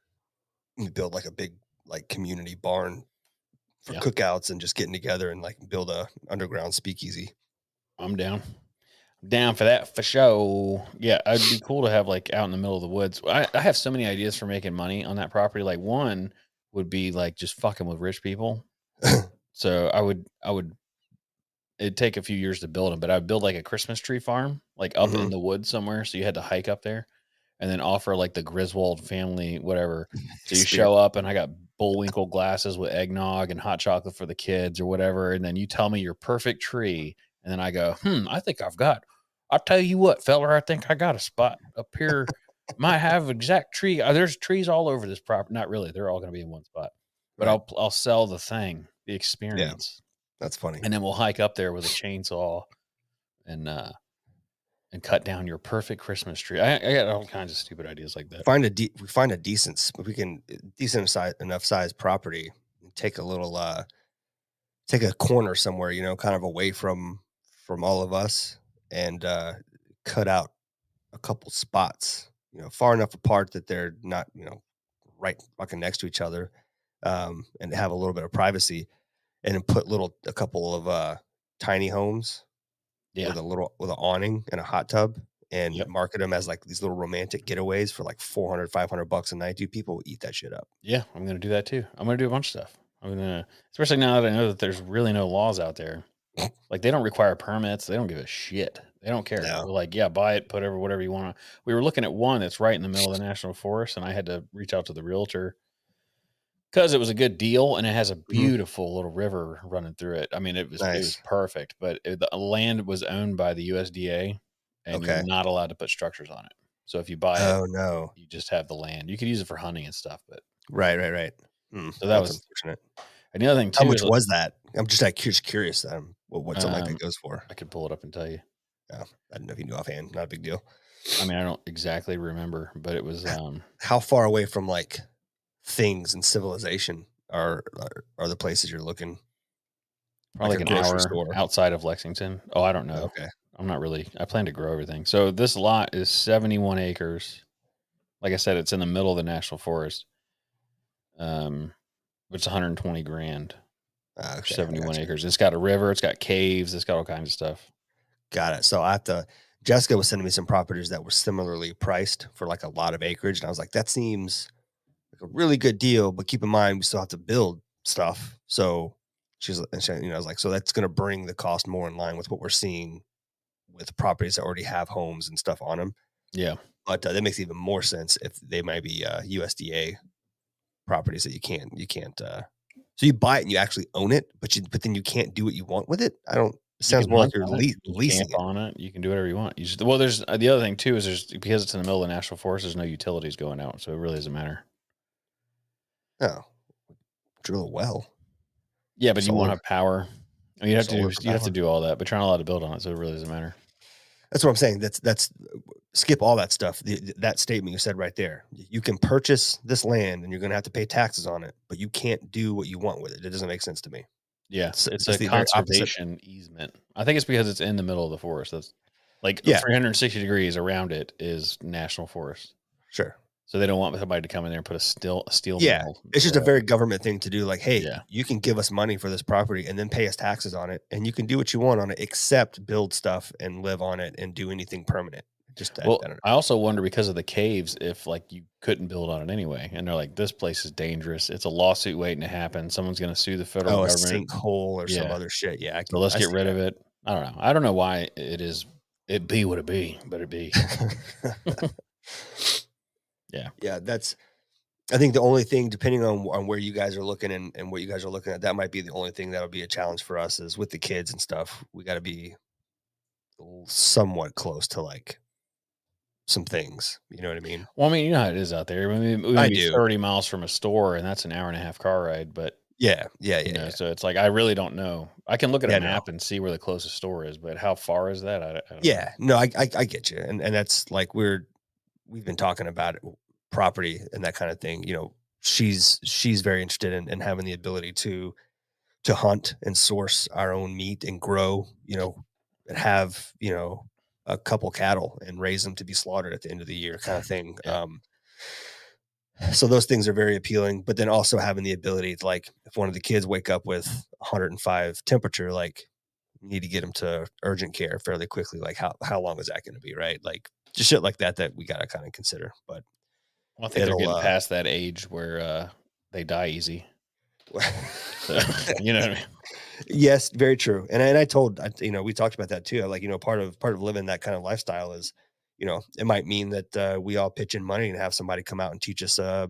[SPEAKER 2] We build like a big like community barn for
[SPEAKER 3] Yeah.
[SPEAKER 2] cookouts and just getting together and like build a underground speakeasy.
[SPEAKER 3] I'm down. I'm down for that for sure. Yeah, it'd be cool to have like out in the middle of the woods. I, I have so many ideas for making money on that property. Like one would be like just fucking with rich people. so I would I would it'd take a few years to build them, but I'd build like a Christmas tree farm, like up in mm-hmm. the woods somewhere. So you had to hike up there and then offer like the Griswold family, whatever. So you show up and I got Bullwinkle glasses with eggnog and hot chocolate for the kids or whatever. And then you tell me your perfect tree. And then I go, hmm, I think I've got, I'll tell you what, feller, I think I got a spot up here. Might have exact tree. uh, There's trees all over this property. Not really. They're all going to be in one spot. But
[SPEAKER 2] Right.
[SPEAKER 3] I'll I'll sell the thing, the experience,
[SPEAKER 2] That's funny.
[SPEAKER 3] and then we'll hike up there with a chainsaw, and uh, and cut down your perfect Christmas tree. I, I got all kinds of stupid ideas like that.
[SPEAKER 2] find a de- we find a decent we can uh, decent size enough size property take a little uh take a corner somewhere you know kind of away from from all of us and uh cut out a couple spots you know far enough apart that they're not you know right fucking next to each other um and have a little bit of privacy and put little a couple of uh tiny homes
[SPEAKER 3] Yeah,
[SPEAKER 2] with a little with an awning and a hot tub and
[SPEAKER 3] Yep.
[SPEAKER 2] market them as like these little romantic getaways for like 400 500 bucks a night dude people will eat that shit up
[SPEAKER 3] yeah, I'm gonna do that too. I'm gonna do a bunch of stuff. I'm gonna, especially now that I know that there's really no laws out there. Like they don't require permits. They don't give a shit. They don't care.
[SPEAKER 2] No.
[SPEAKER 3] Like, yeah, buy it, put whatever, whatever you want. We were looking at one that's right in the middle of the national forest, and I had to reach out to the realtor because it was a good deal and it has a beautiful little river running through it. I mean, it was it was perfect, but it, the land was owned by the USDA, and
[SPEAKER 2] Okay.
[SPEAKER 3] you're not allowed to put structures on it. So if you buy
[SPEAKER 2] oh
[SPEAKER 3] it,
[SPEAKER 2] no
[SPEAKER 3] you just have the land. You could use it for hunting and stuff, but
[SPEAKER 2] right right right Hmm,
[SPEAKER 3] So that was-
[SPEAKER 2] unfortunate
[SPEAKER 3] and the other thing too
[SPEAKER 2] how much was that i'm just like curious curious um, what, what something like
[SPEAKER 3] Um,
[SPEAKER 2] that goes for
[SPEAKER 3] I could pull it up and tell you.
[SPEAKER 2] Yeah, I don't know if you knew offhand not a big deal
[SPEAKER 3] I mean, I don't exactly remember, but it was um
[SPEAKER 2] how far away from like things and civilization are are, are the places you're looking
[SPEAKER 3] Probably
[SPEAKER 2] Like
[SPEAKER 3] like, an hour
[SPEAKER 2] store.
[SPEAKER 3] outside of Lexington. Oh, I don't know.
[SPEAKER 2] Okay.
[SPEAKER 3] I'm not really. I plan to grow everything. So this lot is 71 acres. Like I said, it's in the middle of the national forest. Um, it's 120 grand
[SPEAKER 2] Ah, okay,
[SPEAKER 3] 71 acres. It's got a river. It's got caves. It's got all kinds of stuff.
[SPEAKER 2] Got it. So I have to. Jessica was sending me some properties that were similarly priced for like a lot of acreage, and I was like, that seems a really good deal. But keep in mind, we still have to build stuff. So she's, and she, you know, I was like, so that's going to bring the cost more in line with what we're seeing with properties that already have homes and stuff on them.
[SPEAKER 3] Yeah.
[SPEAKER 2] But uh, that makes even more sense if they might be uh, USDA properties that you can't, you can't. uh So you buy it and you actually own it, but you, but then you can't do what you want with it. I don't. It sounds more like you're le-
[SPEAKER 3] you
[SPEAKER 2] leasing it.
[SPEAKER 3] on it. You can do whatever you want. You just, well, there's uh, the other thing too is there's because it's in the middle of the national forest. There's no utilities going out, so it really doesn't matter.
[SPEAKER 2] Oh, drill a well.
[SPEAKER 3] Yeah, but you won't have power. I mean, you have to do, you have to do all that, but you're not allowed to build on it, so it really doesn't matter.
[SPEAKER 2] That's what I'm saying. That's that's skip all that stuff. The, that statement you said right there. You can purchase this land and you're going to have to pay taxes on it, but you can't do what you want with it. It doesn't make sense to me.
[SPEAKER 3] Yeah,
[SPEAKER 2] It's-
[SPEAKER 3] it's,
[SPEAKER 2] it's
[SPEAKER 3] a
[SPEAKER 2] opposite.
[SPEAKER 3] conservation easement. I think it's because it's in the middle of the forest. That's like
[SPEAKER 2] Yeah.
[SPEAKER 3] 360 degrees around it is national forest.
[SPEAKER 2] Sure.
[SPEAKER 3] So they don't want somebody to come in there and put a steel a steel.
[SPEAKER 2] Yeah, It's just a very government thing to do. Like, hey,
[SPEAKER 3] Yeah.
[SPEAKER 2] you can give us money for this property and then pay us taxes on it, and you can do what you want on it, except build stuff and live on it and do anything permanent. Just I-
[SPEAKER 3] Well,
[SPEAKER 2] I don't know.
[SPEAKER 3] I also wonder because of the caves if like you couldn't build on it anyway, and they're like, this place is dangerous. It's a lawsuit waiting to happen. Someone's going to sue the federal
[SPEAKER 2] Oh, a
[SPEAKER 3] government.
[SPEAKER 2] sinkhole or some other shit. Yeah. I
[SPEAKER 3] So let's
[SPEAKER 2] I
[SPEAKER 3] get rid
[SPEAKER 2] that.
[SPEAKER 3] of it. I don't know. I don't know why it is. It be what it be, but it be. Yeah.
[SPEAKER 2] Yeah, that's I think the only thing, depending on on where you guys are looking and, and what you guys are looking at, that might be the only thing that'll be a challenge for us is with the kids and stuff. We gotta be somewhat close to like some things. You know what I mean?
[SPEAKER 3] Well, I mean, you know how it is out there. I mean, we
[SPEAKER 2] I do.
[SPEAKER 3] 30 miles from a store, and that's an hour and a half car ride. But
[SPEAKER 2] Yeah, yeah,
[SPEAKER 3] you
[SPEAKER 2] yeah.
[SPEAKER 3] know,
[SPEAKER 2] yeah.
[SPEAKER 3] so it's like I really don't know. I can look at
[SPEAKER 2] Yeah,
[SPEAKER 3] a
[SPEAKER 2] no.
[SPEAKER 3] map and see where the closest store is, but how far is that? I, I don't
[SPEAKER 2] Yeah, no, I, I I get you, and and that's like we're we've been talking about it, property and that kind of thing. You know, she's she's very interested in, in having the ability to to hunt and source our own meat and grow. You know, and have you know a couple cattle and raise them to be slaughtered at the end of the year, kind of thing. Um, so those things are very appealing, but then also having the ability to like if one of the kids wake up with 105 temperature, like you need to get them to urgent care fairly quickly. Like how how long is that going to be, right? Like just shit like that that we got to kind of consider. But
[SPEAKER 3] Well, I think they're getting
[SPEAKER 2] uh,
[SPEAKER 3] past that age where uh, they die easy. So, you know what I mean?
[SPEAKER 2] yes, very true. And I, and I told I, you know we talked about that too. Like you know part of part of living that kind of lifestyle is you know it might mean that uh, we all pitch in money and have somebody come out and teach us a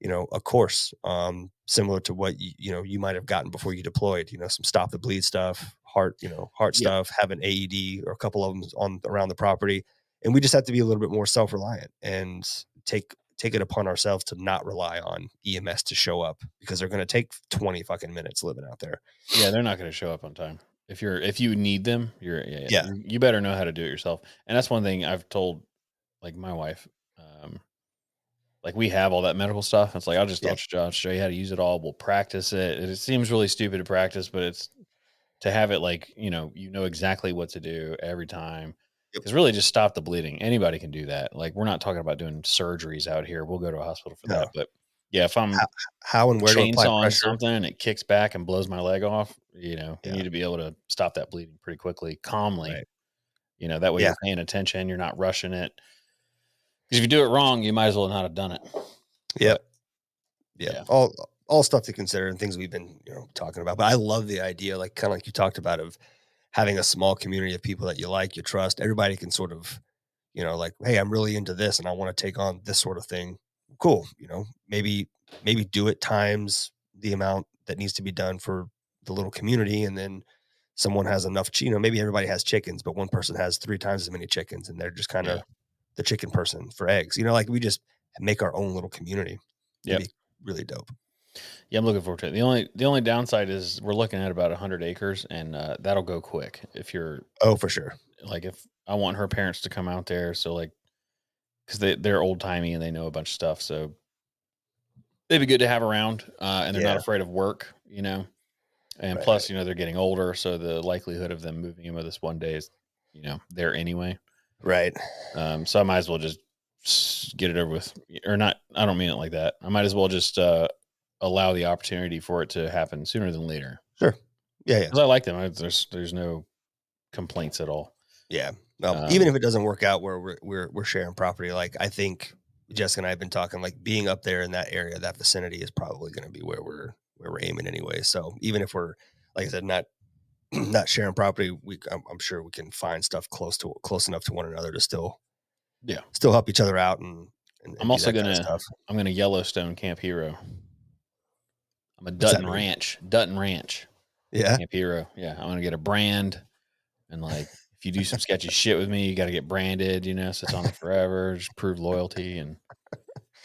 [SPEAKER 2] you know a course um similar to what you, you know you might have gotten before you deployed. You know some stop the bleed stuff, heart you know heart
[SPEAKER 3] Yeah.
[SPEAKER 2] stuff, have an AED or a couple of them on around the property, and we just have to be a little bit more self reliant and take take it upon ourselves to not rely on EMS to show up because they're going to take 20 fucking minutes living out there.
[SPEAKER 3] Yeah, they're not going to show up on time. If you're if you need them, you're yeah,
[SPEAKER 2] Yeah.
[SPEAKER 3] You, better know how to do it yourself. And that's one thing I've told like my wife. Um, like we have all that medical stuff. It's like I'll just
[SPEAKER 2] Yeah.
[SPEAKER 3] I'll, show, I'll show you how to use it all. We'll practice it. It seems really stupid to practice, but it's to have it like you know you know exactly what to do every time. Because really, just stop the bleeding. Anybody can do that. Like we're not talking about doing surgeries out here. We'll go to a hospital for
[SPEAKER 2] No.
[SPEAKER 3] that. But yeah, if I'm
[SPEAKER 2] How- How and where to apply pressure.
[SPEAKER 3] something and it kicks back and blows my leg off, you know, you need to be able to stop that bleeding pretty quickly, calmly.
[SPEAKER 2] Right.
[SPEAKER 3] You know, that way
[SPEAKER 2] Yeah.
[SPEAKER 3] you're paying attention, you're not rushing it. Because if you do it wrong, you might as well not have done it.
[SPEAKER 2] Yep. Yeah.
[SPEAKER 3] yeah.
[SPEAKER 2] All all stuff to consider and things we've been, you know, talking about. But I love the idea, like kind of like you talked about, of having a small community of people that you like, you trust. Everybody can sort of, you know, like, hey, I'm really into this and I want to take on this sort of thing. Cool. You know, maybe maybe do it times the amount that needs to be done for the little community, and then someone has enough. You know, maybe everybody has chickens, but one person has three times as many chickens, and they're just kind of
[SPEAKER 3] Yeah.
[SPEAKER 2] the chicken person for eggs. You know, like we just make our own little community. Be really dope.
[SPEAKER 3] Yeah, I'm looking forward to it. The only the only downside is we're looking at about hundred acres and uh, that'll go quick if you're
[SPEAKER 2] Oh, for sure.
[SPEAKER 3] like if I want her parents to come out there, so like because they they're old timey and they know a bunch of stuff, so they'd be good to have around, uh, and they're not afraid of work, you know. And
[SPEAKER 2] Right.
[SPEAKER 3] plus, you know, they're getting older, so the likelihood of them moving in with us one day is, you know, there anyway.
[SPEAKER 2] Right.
[SPEAKER 3] Um, so I might as well just get it over with, or not. I don't mean it like that. I might as well just uh, allow the opportunity for it to happen sooner than later. Sure.
[SPEAKER 2] Yeah. Yeah.
[SPEAKER 3] Because I like them. I, there's there's no complaints at all.
[SPEAKER 2] Yeah. Um,
[SPEAKER 3] Um,
[SPEAKER 2] even if it doesn't work out where we're, we're we're sharing property, like I think Jessica and I have been talking, like being up there in that area, that vicinity is probably going to be where we're where we're aiming anyway. So even if we're, like I said, not not sharing property, we I'm, I'm sure we can find stuff close to close enough to one another to still
[SPEAKER 3] Yeah.
[SPEAKER 2] still help each other out and. and, and
[SPEAKER 3] I'm
[SPEAKER 2] do
[SPEAKER 3] also
[SPEAKER 2] that kinda
[SPEAKER 3] gonna-
[SPEAKER 2] stuff.
[SPEAKER 3] I'm going to Yellowstone Camp Hero. I'm a Dutton
[SPEAKER 2] mean?
[SPEAKER 3] Ranch. Dutton Ranch.
[SPEAKER 2] Yeah.
[SPEAKER 3] Camp Hero. Yeah, I'm gonna get a brand, and like if you do some sketchy shit with me, you got to get branded. You know, so it's on forever. Just prove loyalty, and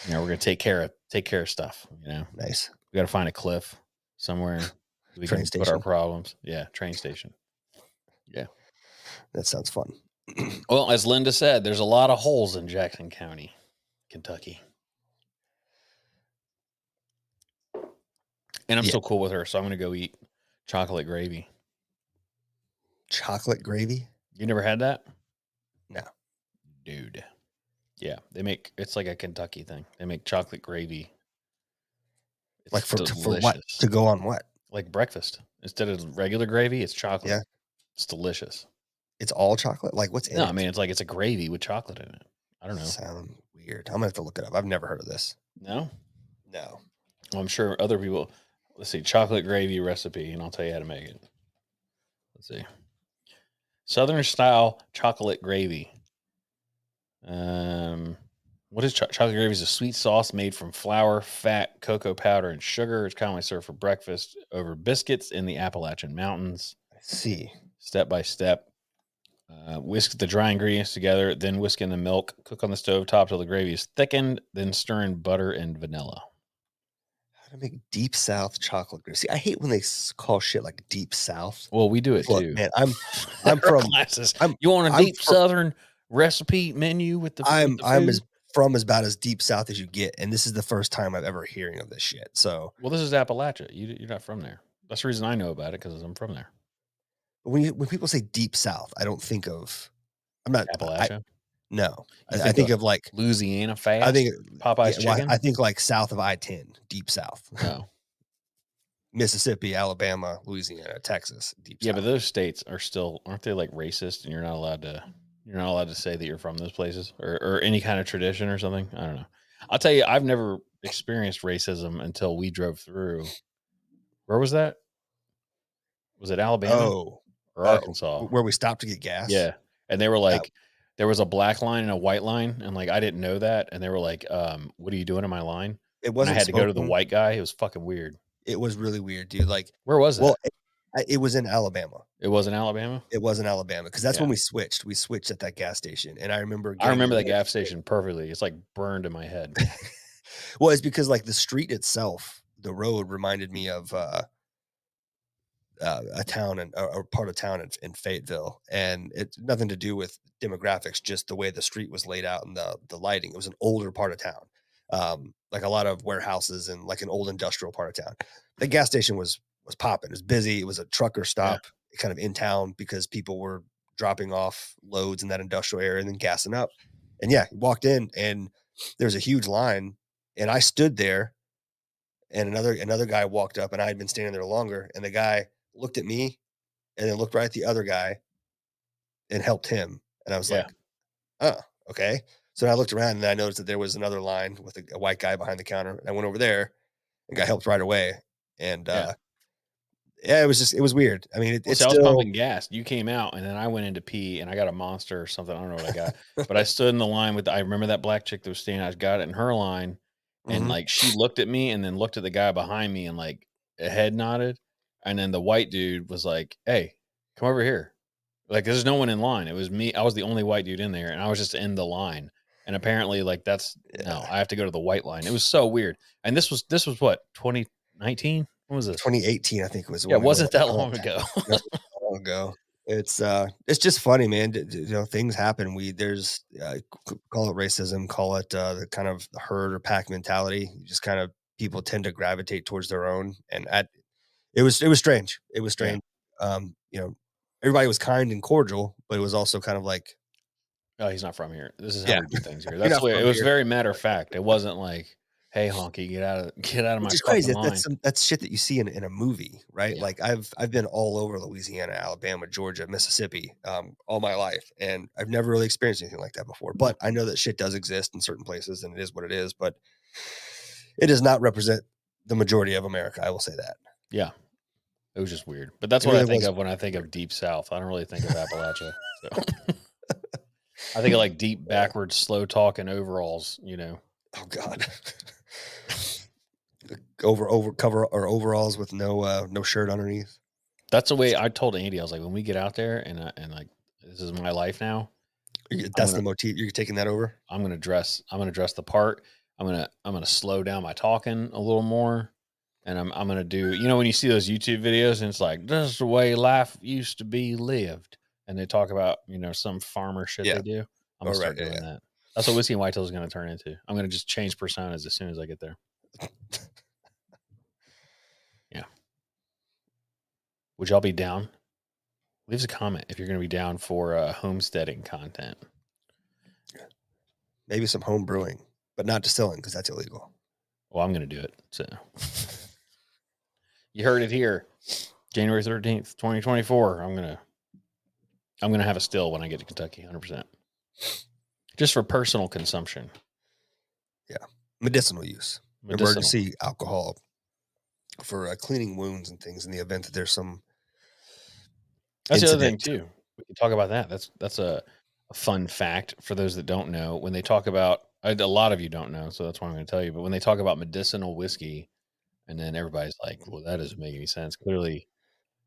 [SPEAKER 3] you know we're gonna take care of take care of stuff. You know,
[SPEAKER 2] Nice.
[SPEAKER 3] we got to find a cliff somewhere we
[SPEAKER 2] Train
[SPEAKER 3] can put our problems. Yeah, train station. Yeah.
[SPEAKER 2] That sounds fun.
[SPEAKER 3] Well, as Linda said, there's a lot of holes in Jackson County, Kentucky. And I'm
[SPEAKER 2] Yeah.
[SPEAKER 3] still cool with her, so I'm gonna go eat chocolate gravy.
[SPEAKER 2] Chocolate gravy.
[SPEAKER 3] You never had that?
[SPEAKER 2] No.
[SPEAKER 3] Dude. Yeah, they make it's like a Kentucky thing. They make chocolate gravy. It's
[SPEAKER 2] Like for to, for what to go on what?
[SPEAKER 3] like breakfast. Instead of regular gravy, it's chocolate.
[SPEAKER 2] Yeah.
[SPEAKER 3] It's delicious.
[SPEAKER 2] It's all chocolate. Like what's in
[SPEAKER 3] No,
[SPEAKER 2] it?
[SPEAKER 3] I mean it's like it's a gravy with chocolate in it. I don't know.
[SPEAKER 2] Sound weird. I'm gonna have to look it up. I've never heard of this.
[SPEAKER 3] No?
[SPEAKER 2] No.
[SPEAKER 3] Well, I'm sure other people let's see, chocolate gravy recipe, and I'll tell you how to make it. Let's see. Southern style chocolate gravy. Um what is cho- chocolate gravy? Is a sweet sauce made from flour, fat, cocoa powder, and sugar. It's commonly served for breakfast over biscuits in the Appalachian Mountains.
[SPEAKER 2] I see.
[SPEAKER 3] step by step. Uh, whisk the dry ingredients together, then whisk in the milk. Cook on the stove top till the gravy is thickened. Then stir in butter and vanilla.
[SPEAKER 2] To make deep South chocolate gravy? See, I hate when they call shit like deep South.
[SPEAKER 3] Well, we do it
[SPEAKER 2] Look,
[SPEAKER 3] too.
[SPEAKER 2] man, I'm I'm from
[SPEAKER 3] classes.
[SPEAKER 2] I'm-
[SPEAKER 3] you want a
[SPEAKER 2] I'm
[SPEAKER 3] deep
[SPEAKER 2] from-
[SPEAKER 3] Southern recipe menu with the?
[SPEAKER 2] I'm
[SPEAKER 3] the
[SPEAKER 2] I'm as from as about as deep South as you get, and this is the first time I've ever hearing of this shit. So
[SPEAKER 3] well. This is Appalachia. You, you're not from there. That's the reason I know about it because I'm from there.
[SPEAKER 2] when you when people say deep South, I don't think of. I'm not. I,
[SPEAKER 3] Appalachia,
[SPEAKER 2] no, I,
[SPEAKER 3] You
[SPEAKER 2] I
[SPEAKER 3] think
[SPEAKER 2] think
[SPEAKER 3] of
[SPEAKER 2] like.
[SPEAKER 3] Louisiana, fast.
[SPEAKER 2] I think
[SPEAKER 3] Popeye's
[SPEAKER 2] yeah,
[SPEAKER 3] chicken.
[SPEAKER 2] I think like south of I ten, deep South,
[SPEAKER 3] no. Oh.
[SPEAKER 2] Mississippi, Alabama, Louisiana, Texas, deep
[SPEAKER 3] Yeah,
[SPEAKER 2] South.
[SPEAKER 3] but those states are still aren't they like racist and you're not allowed to you're not allowed to say that you're from those places or, or any kind of tradition or something. I don't know. I'll tell you, I've never experienced racism until we drove through. Where was that? Was it Alabama
[SPEAKER 2] oh,
[SPEAKER 3] or
[SPEAKER 2] oh,
[SPEAKER 3] Arkansas?
[SPEAKER 2] where we stopped to get gas.
[SPEAKER 3] Yeah. And they were like, there was a black line and a white line. And like, I didn't know that. And they were like, um, what are you doing in my line?
[SPEAKER 2] it wasn't.
[SPEAKER 3] I had to go to the white guy. It was fucking weird.
[SPEAKER 2] It was really weird, dude. Like,
[SPEAKER 3] Where was it?
[SPEAKER 2] well, it, it was in Alabama.
[SPEAKER 3] it was in Alabama.
[SPEAKER 2] It was in Alabama because that's when we switched. We switched at that gas station, and I remember.
[SPEAKER 3] I remember that gas station perfectly. It's like burned in my head.
[SPEAKER 2] well, it's because like the street itself, the road reminded me of uh, uh, a town and or part of town in, in Fayetteville, and it's nothing to do with demographics, just the way the street was laid out and the the lighting. It was an older part of town, um, like a lot of warehouses and like an old industrial part of town. The gas station was was popping. It was busy. It was a trucker stop, kind of in town because people were dropping off loads in that industrial area and then gassing up. And yeah, walked in and there was a huge line and I stood there and another another guy walked up and I had been standing there longer and the guy looked at me and then looked right at the other guy and helped him and I was
[SPEAKER 3] Yeah.
[SPEAKER 2] like, "Oh, okay." So I looked around and I noticed that there was another line with a, a white guy behind the counter and I went over there and got helped right away and
[SPEAKER 3] Yeah.
[SPEAKER 2] uh yeah, it was just it was weird. I mean, it,
[SPEAKER 3] Well,
[SPEAKER 2] it's
[SPEAKER 3] see, I was
[SPEAKER 2] still
[SPEAKER 3] pumping gas. You came out, and then I went into pee, and I got a monster or something. I don't know what I got, but I stood in the line with. I remember that black chick that was standing. I got it in her line, and
[SPEAKER 2] Mhm.
[SPEAKER 3] like she looked at me, and then looked at the guy behind me, and like a head nodded, and then the white dude was like, "Hey, come over here." Like there's no one in line. It was me. I was the only white dude in there, and I was just in the line. And apparently, like that's no,
[SPEAKER 2] Yeah.
[SPEAKER 3] I have to go to the white line. It was so weird. And this was this was what 2019. When was this?
[SPEAKER 2] 2018, I think it was.
[SPEAKER 3] Yeah, it wasn't that long ago.
[SPEAKER 2] long ago. It's uh, it's just funny, man. You know, things happen. We there's uh, call it racism, call it uh, the kind of herd or pack mentality. You Just kind of people tend to gravitate towards their own, and at it was it was strange. It was strange. Um, you know, everybody was kind and cordial, but it was also kind of like
[SPEAKER 3] Oh, he's not from here. This is how
[SPEAKER 2] Yeah.
[SPEAKER 3] we do things here. That's
[SPEAKER 2] not
[SPEAKER 3] the way,
[SPEAKER 2] from
[SPEAKER 3] it was
[SPEAKER 2] here.
[SPEAKER 3] very matter of fact. It wasn't like, "Hey, honky, get out of get out of my
[SPEAKER 2] which
[SPEAKER 3] fucking
[SPEAKER 2] crazy.
[SPEAKER 3] line."
[SPEAKER 2] That's some, that's shit that you see in, in a movie, right?
[SPEAKER 3] Yeah.
[SPEAKER 2] Like I've I've been all over Louisiana, Alabama, Georgia, Mississippi, um, all my life, and I've never really experienced anything like that before. But I know that shit does exist in certain places, and it is what it is. But it does not represent the majority of America. I will say that.
[SPEAKER 3] Yeah, it was just weird. But that's
[SPEAKER 2] It
[SPEAKER 3] what I think
[SPEAKER 2] was.
[SPEAKER 3] of when I think of deep South. I don't really think of Appalachia. So. I think of like deep backwards, slow talking overalls. You know,
[SPEAKER 2] Oh God. over over cover or overalls with no uh no shirt underneath.
[SPEAKER 3] that's the way I told Andy. I was like, when we get out there and I, and like this is my life now.
[SPEAKER 2] That's
[SPEAKER 3] gonna-
[SPEAKER 2] the motif. You're taking that over.
[SPEAKER 3] I'm gonna dress. I'm gonna dress the part. I'm gonna I'm gonna slow down my talking a little more, and I'm I'm gonna do. You know when you see those YouTube videos and it's like this is the way life used to be lived, and they talk about you know some farmer shit
[SPEAKER 2] Yeah.
[SPEAKER 3] they do. I'm
[SPEAKER 2] Oh,
[SPEAKER 3] gonna start
[SPEAKER 2] right, yeah,
[SPEAKER 3] doing that. That's what whiskey and whitetail is gonna turn into. I'm gonna just change personas as soon as I get there. yeah. Would y'all be down? Leave us a comment if you're gonna be down for uh, homesteading content.
[SPEAKER 2] Maybe some home brewing, but not distilling because that's illegal.
[SPEAKER 3] Well, I'm going to do it. So you heard it here. January 13th, 2024. I'm going to I'm going to have a still when I get to Kentucky 100%. Just for personal consumption. Yeah.
[SPEAKER 2] Medicinal use.
[SPEAKER 3] Medicinal.
[SPEAKER 2] emergency alcohol for uh, cleaning wounds and things in the event that there's some
[SPEAKER 3] That's the other thing too. We can talk about that. That's that's a, a fun fact for those that don't know. When they talk about a lot of you don't know, so that's why I'm going to tell you. But when they talk about medicinal whiskey, and then everybody's like, "Well, that doesn't make any sense." Clearly,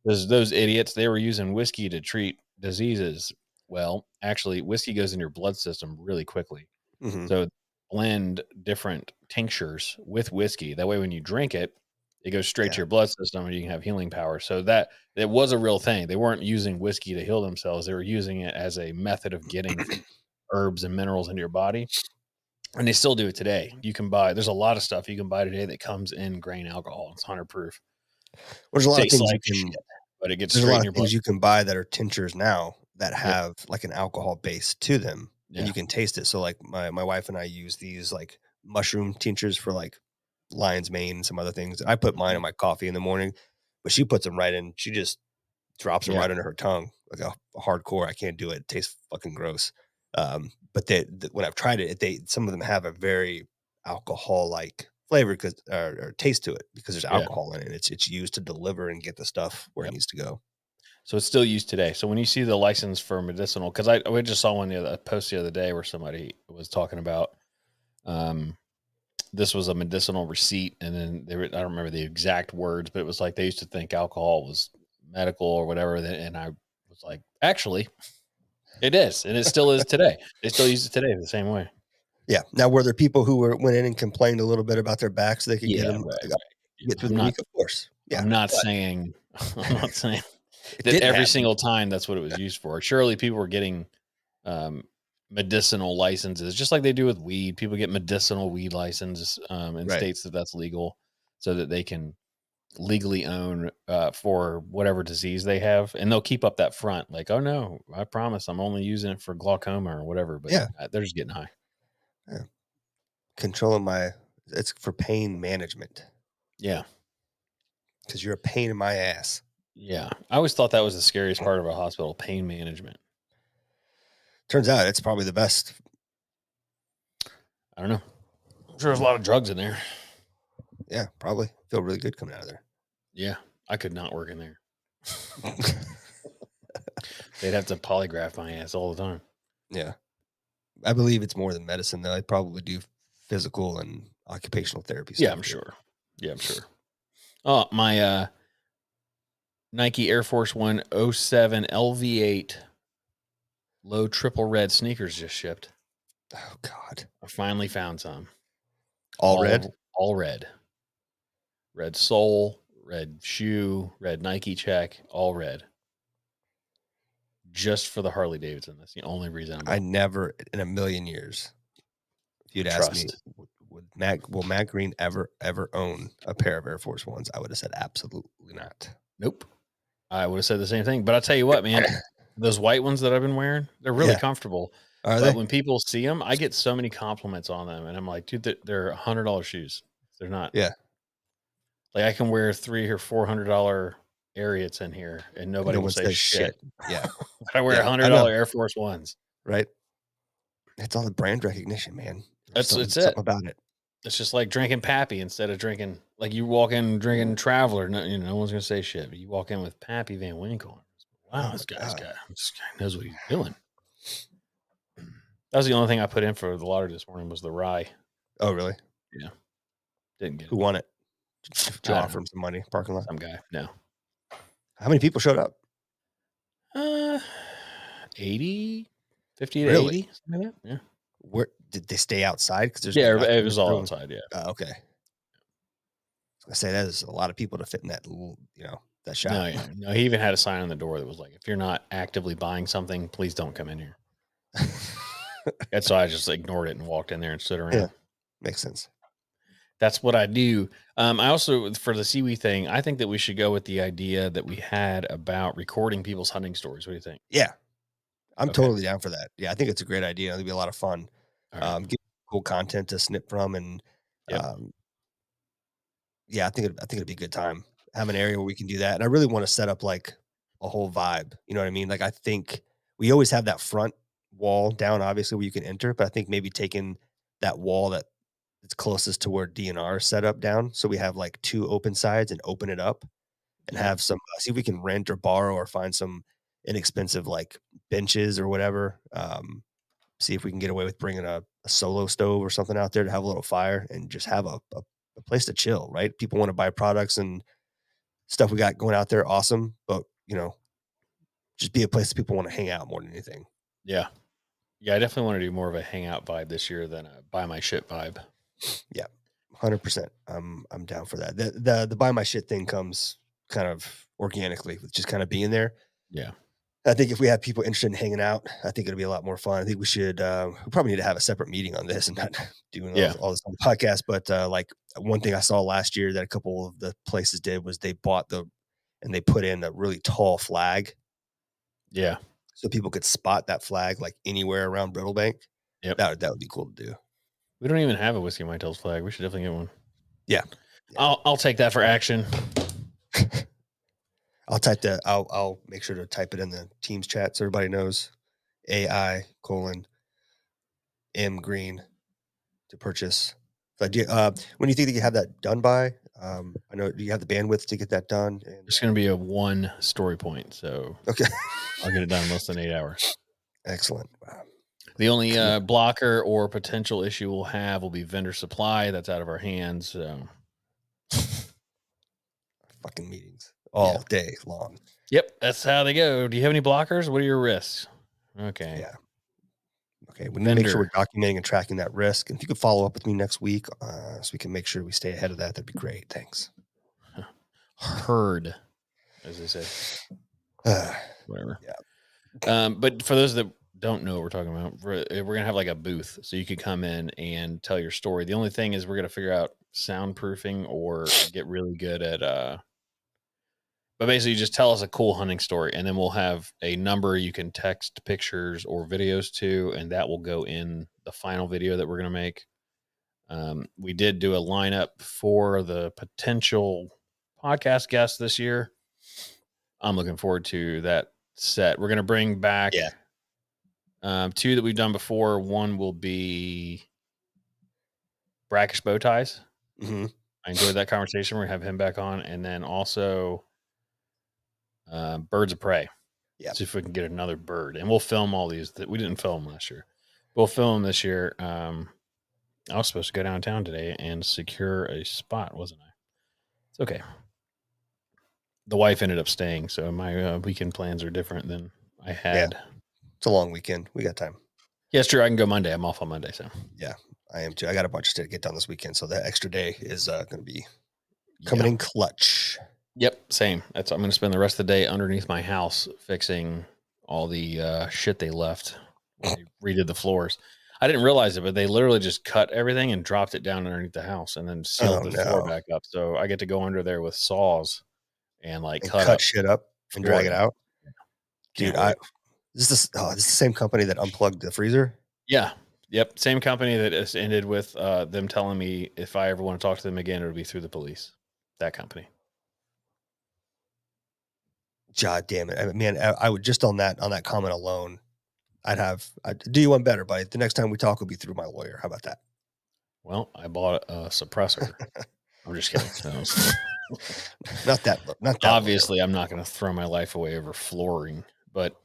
[SPEAKER 3] those those idiots they were using whiskey to treat diseases. Well, actually, whiskey goes in your blood system really quickly.
[SPEAKER 2] Mhm.
[SPEAKER 3] So blend different tinctures with whiskey. That way, when you drink it, it goes straight
[SPEAKER 2] Yeah.
[SPEAKER 3] to your blood system, and you can have healing power. So that it was a real thing. They weren't using whiskey to heal themselves; they were using it as a method of getting herbs and minerals into your body. And they still do it today. You can buy. There's a lot of stuff you can buy today that comes in grain alcohol. It's hundred proof.
[SPEAKER 2] there's a lot of things
[SPEAKER 3] like
[SPEAKER 2] you can
[SPEAKER 3] shit, but it gets
[SPEAKER 2] there's a lot
[SPEAKER 3] in
[SPEAKER 2] of things you can buy that are tinctures now that have like an alcohol base to them
[SPEAKER 3] Yeah.
[SPEAKER 2] and you can taste it so like my my wife and i use these like mushroom tinctures for like lion's mane and some other things And i put
[SPEAKER 3] Mm-hmm.
[SPEAKER 2] mine in my coffee in the morning but she puts them right in she just drops them
[SPEAKER 3] Yeah.
[SPEAKER 2] right under her tongue like a, a hardcore i can't do it it tastes fucking gross um but they, th- when i've tried it they some of them have a very alcohol like flavor because or, or taste to it because there's
[SPEAKER 3] Yeah.
[SPEAKER 2] alcohol in it it's it's used to deliver and get the stuff where
[SPEAKER 3] Yep.
[SPEAKER 2] it needs to go
[SPEAKER 3] So it's still used today. So when you see the license for medicinal, because I we just saw one the other post the other day where somebody was talking about, um, this was a medicinal receipt, and then they were, I don't remember the exact words, but it was like they used to think alcohol was medical or whatever, and I was like, actually, it is, and it still is today. They still use it today the same way.
[SPEAKER 2] Yeah. Now, were there people who were went in and complained a little bit about their back so they could get them
[SPEAKER 3] right,
[SPEAKER 2] get through
[SPEAKER 3] I'm
[SPEAKER 2] the
[SPEAKER 3] not-
[SPEAKER 2] week? Of course. Yeah.
[SPEAKER 3] I'm not
[SPEAKER 2] but
[SPEAKER 3] saying, I'm not saying. that every
[SPEAKER 2] happen.
[SPEAKER 3] single time that's what it was used for. Surely people were getting um, medicinal licenses, just like they do with weed. People get medicinal weed licenses um, in
[SPEAKER 2] Right.
[SPEAKER 3] states that that's legal, so that they can legally own uh, for whatever disease they have, and they'll keep up that front, like, "Oh no, I promise, I'm only using it for glaucoma or whatever." But
[SPEAKER 2] Yeah.
[SPEAKER 3] they're just getting high.
[SPEAKER 2] controlling my. It's for pain management
[SPEAKER 3] Yeah,
[SPEAKER 2] because you're a pain in my ass.
[SPEAKER 3] yeah. I always thought that was the scariest part of a hospital: pain management.
[SPEAKER 2] Turns out it's probably the best.
[SPEAKER 3] I don't know. I'm sure there's a lot of drugs in there.
[SPEAKER 2] Yeah, probably feel really good coming out of there.
[SPEAKER 3] Yeah, I could not work in there. They'd have to polygraph my ass all the time.
[SPEAKER 2] yeah, I believe it's more than medicine though. I probably do physical and occupational therapy.
[SPEAKER 3] Yeah, I'm
[SPEAKER 2] too.
[SPEAKER 3] sure. Yeah, I'm sure. Oh, my uh Nike Air Force One 07 LV8 low triple red sneakers just shipped.
[SPEAKER 2] Oh God,
[SPEAKER 3] I finally found some.
[SPEAKER 2] all red.
[SPEAKER 3] All red. Red sole, red shoe, red Nike check, all red. Just for the Harley Davidson. That's the only reason I'm
[SPEAKER 2] I never in a million years. If you'd asked me would Matt will Matt Green ever ever own a pair of Air Force Ones? I would have said absolutely not.
[SPEAKER 3] Nope. I would have said the same thing. But I'll tell you what, man, those white ones that I've been wearing, they're really
[SPEAKER 2] Yeah.
[SPEAKER 3] comfortable.
[SPEAKER 2] Are
[SPEAKER 3] but
[SPEAKER 2] they?
[SPEAKER 3] when people see them, I get so many compliments on them, and I'm like, dude, they're- they're hundred dollar shoes. They're not.
[SPEAKER 2] Yeah.
[SPEAKER 3] Like I can wear three or four hundred dollar Ariats in here, and nobody
[SPEAKER 2] No
[SPEAKER 3] will say
[SPEAKER 2] says
[SPEAKER 3] shit.
[SPEAKER 2] Yeah,
[SPEAKER 3] I wear
[SPEAKER 2] Yeah,
[SPEAKER 3] hundred dollar Air Force Ones.
[SPEAKER 2] right. It's all the brand recognition, man.
[SPEAKER 3] That's-
[SPEAKER 2] There's something-
[SPEAKER 3] it's it.
[SPEAKER 2] about it.
[SPEAKER 3] It's just like drinking Pappy instead of drinking like you walk in drinking Traveler. No, you know, no one's gonna say shit. But you walk in with Pappy Van Winkle. Oh wow,
[SPEAKER 2] Oh
[SPEAKER 3] this guy's
[SPEAKER 2] God.
[SPEAKER 3] got this guy knows what he's doing. That was the only thing I put in for the lottery this morning was the rye.
[SPEAKER 2] Oh, really? Yeah.
[SPEAKER 3] Didn't get
[SPEAKER 2] Who
[SPEAKER 3] it.
[SPEAKER 2] won it? Joe
[SPEAKER 3] I
[SPEAKER 2] offer him some money. Parking lot.
[SPEAKER 3] some guy. No.
[SPEAKER 2] How many people showed up?
[SPEAKER 3] Uh 80, 50 to
[SPEAKER 2] Really?
[SPEAKER 3] 80, something like that. Yeah.
[SPEAKER 2] Where did they stay outside? Because there's
[SPEAKER 3] Yeah, it was all
[SPEAKER 2] room.
[SPEAKER 3] outside. Yeah.
[SPEAKER 2] Oh, okay. I say that is a lot of people to fit in that little, you know, that shop.
[SPEAKER 3] No, yeah. no, he even had a sign on the door that was like, if you're not actively buying something, please don't come in here. And so I just ignored it and walked in there and stood around.
[SPEAKER 2] Yeah. Makes sense.
[SPEAKER 3] That's what I do. Um, I also for the SEWE thing, I think that we should go with the idea that we had about recording people's hunting stories. What do you think?
[SPEAKER 2] Yeah, I'm
[SPEAKER 3] Okay.
[SPEAKER 2] totally down for that. Yeah, I think it's a great idea. It'll be a lot of fun.
[SPEAKER 3] Right.
[SPEAKER 2] Um, get cool content to snip from, and
[SPEAKER 3] Yep.
[SPEAKER 2] um, yeah, I think it, I think it'd be a good time. Have an area where we can do that, and I really want to set up like a whole vibe. You know what I mean? Like I think we always have that front wall down, obviously where you can enter, but I think maybe taking that wall that it's closest to where DNR is set up down, so we have like two open sides and open it up, and have some uh, see if we can rent or borrow or find some inexpensive like benches or whatever. Um, see if we can get away with bringing a, a solo stove or something out there to have a little fire and just have a, a, a place to chill. Right? People want to buy products and stuff we got going out there. Awesome, but you know, just be a place that people want to hang out more than anything.
[SPEAKER 3] yeah. Yeah, I definitely want to do more of a hangout vibe this year than a buy my shit vibe.
[SPEAKER 2] Hundred percent. I'm I'm down for that. The the the buy my shit thing comes kind of organically with just kind of being there.
[SPEAKER 3] Yeah.
[SPEAKER 2] I think if we have people interested in hanging out, I think it'll be a lot more fun. I think we should. Uh, we probably need to have a separate meeting on this and not doing all,
[SPEAKER 3] Yeah.
[SPEAKER 2] all this on the podcast. But uh, like one thing I saw last year that a couple of the places did was they bought the and they put in a really tall flag
[SPEAKER 3] Yeah.
[SPEAKER 2] so people could spot that flag like anywhere around Brittlebank.
[SPEAKER 3] Yep.
[SPEAKER 2] That would, that would be cool to do.
[SPEAKER 3] We don't even have a Whiskey and Whitetails flag. We should definitely get one.
[SPEAKER 2] Yeah.
[SPEAKER 3] I'll I'll take that for action.
[SPEAKER 2] I'll type that. I'll I'll make sure to type it in the Teams chat so everybody knows. AI colon M Green to purchase. So do uh, when do you think that you have that done by? Um, I know do you have the bandwidth to get that done? And,
[SPEAKER 3] It's gonna be a one story point, so
[SPEAKER 2] okay,
[SPEAKER 3] I'll get it done in less than eight hours.
[SPEAKER 2] excellent. Wow.
[SPEAKER 3] The only uh, blocker or potential issue we'll have will be vendor supply. That's out of our hands. So.
[SPEAKER 2] Fucking meetings all day long.
[SPEAKER 3] Yep, that's how they go. Do you have any blockers? What are your risks? Okay.
[SPEAKER 2] Yeah. Okay, We need to make sure we're documenting and tracking that risk. And if you could follow up with me next week, uh, so we can make sure we stay ahead of that, that'd be great. Thanks.
[SPEAKER 3] Heard, as they say.
[SPEAKER 2] Uh,
[SPEAKER 3] Whatever.
[SPEAKER 2] Yeah.
[SPEAKER 3] Um, but for those that don't know what we're talking about, we're, eh, we're gonna have like a booth, so you could come in and tell your story. The only thing is we're gonna figure out soundproofing or get really good at uh. But basically, just tell us a cool hunting story, and then we'll have a number you can text pictures or videos to, and that will go in the final video that we're gonna make. Um, we did do a lineup for the potential podcast guests this year. I'm looking forward to that set. We're gonna bring back
[SPEAKER 2] Yeah.
[SPEAKER 3] Um, two that we've done before. One will be brackish bow ties.
[SPEAKER 2] mhm.
[SPEAKER 3] I enjoyed that conversation. We're gonna have him back on, and then also uh, birds of prey.
[SPEAKER 2] Yeah.
[SPEAKER 3] See if we can get another bird, and we'll film all these. That we didn't film last year. We'll film this year. Um, I was supposed to go downtown today and secure a spot, wasn't I? It's okay. The wife ended up staying, so my uh, weekend plans are different than I had.
[SPEAKER 2] It's a long weekend. We got time.
[SPEAKER 3] Yeah, it's true. I can go Monday. I'm off on Monday, so yeah,
[SPEAKER 2] I am too. I got a bunch of shit to get done this weekend, so that extra day is uh, going to be coming
[SPEAKER 3] Yeah.
[SPEAKER 2] in clutch.
[SPEAKER 3] Yep, same. That's I'm going to spend the rest of the day underneath my house fixing all the uh, shit they left. when they redid the floors. I didn't realize it, but they literally just cut everything and dropped it down underneath the house and then sealed
[SPEAKER 2] Oh,
[SPEAKER 3] the floor back up. So I get to go under there with saws and like
[SPEAKER 2] And
[SPEAKER 3] cut,
[SPEAKER 2] cut,
[SPEAKER 3] up.
[SPEAKER 2] shit up and drag it out. Dude, I
[SPEAKER 3] wait.
[SPEAKER 2] this is oh, this is the same company that unplugged the freezer.
[SPEAKER 3] yeah, yep, same company that has ended with uh, them telling me if I ever want to talk to them again, it would be through the police. That company.
[SPEAKER 2] God damn it, I man! I, I would just on that on that comment alone, I'd have I'd do you one better, buddy. The next time we talk will be through my lawyer. How about that?
[SPEAKER 3] Well, I bought a suppressor. I'm just kidding. No.
[SPEAKER 2] Not that. Not that. lawyer.
[SPEAKER 3] obviously i'm not going to throw my life away over flooring but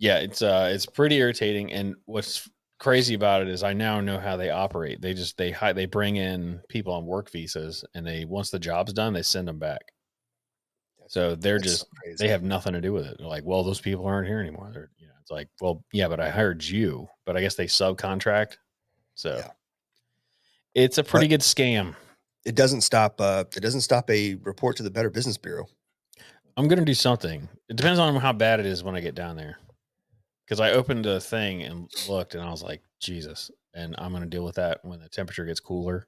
[SPEAKER 3] yeah it's uh it's pretty irritating and what's crazy about it is i now know how they operate they just they they bring in people on work visas and they once the job's done they send them back so they're just
[SPEAKER 2] so
[SPEAKER 3] they have nothing to do with it they're like well those people aren't here anymore they're you know it's like well yeah but i hired you but i guess they subcontract so
[SPEAKER 2] Yeah.
[SPEAKER 3] it's a pretty
[SPEAKER 2] But-
[SPEAKER 3] good scam
[SPEAKER 2] It doesn't stop. Uh, it doesn't stop a report to the Better Business Bureau.
[SPEAKER 3] I'm gonna do something. It depends on how bad it is when I get down there. Because I opened a thing and looked, and I was like, Jesus. And I'm gonna deal with that when the temperature gets cooler.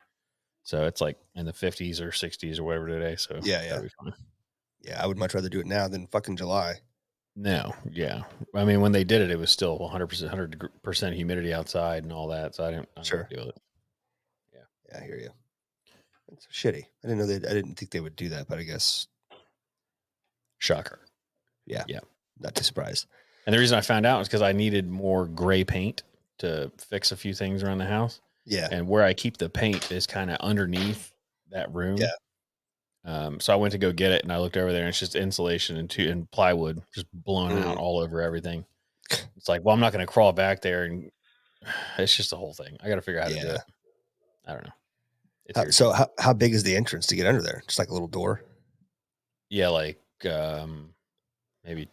[SPEAKER 3] So it's like in the 50s or 60s or whatever today. So
[SPEAKER 2] Yeah, yeah.
[SPEAKER 3] be fine.
[SPEAKER 2] Yeah, I would much rather do it now than fucking July.
[SPEAKER 3] No, yeah. I mean, when they did it, it was still 100 percent, 100 percent humidity outside and all that. So I didn't. I didn't
[SPEAKER 2] Sure.
[SPEAKER 3] deal with it.
[SPEAKER 2] Yeah, I hear you. It's shitty. I didn't know they. I didn't think they would do that, but I guess
[SPEAKER 3] Shocker. Yeah. Yeah.
[SPEAKER 2] Not too surprised.
[SPEAKER 3] And the reason I found out was because I needed more gray paint to fix a few things around the house.
[SPEAKER 2] Yeah,
[SPEAKER 3] and where I keep the paint is kind of underneath that room.
[SPEAKER 2] Yeah.
[SPEAKER 3] Um, so I went to go get it, and I looked over there, and it's just insulation and two and plywood just blown out
[SPEAKER 2] Mm.
[SPEAKER 3] all over everything. It's like, well, I'm not going to crawl back there, and it's just a whole thing. I got to figure out how to do it. I don't know.
[SPEAKER 2] How- so how, how big is the entrance to get under there? Just like a little door.
[SPEAKER 3] yeah, like um, maybe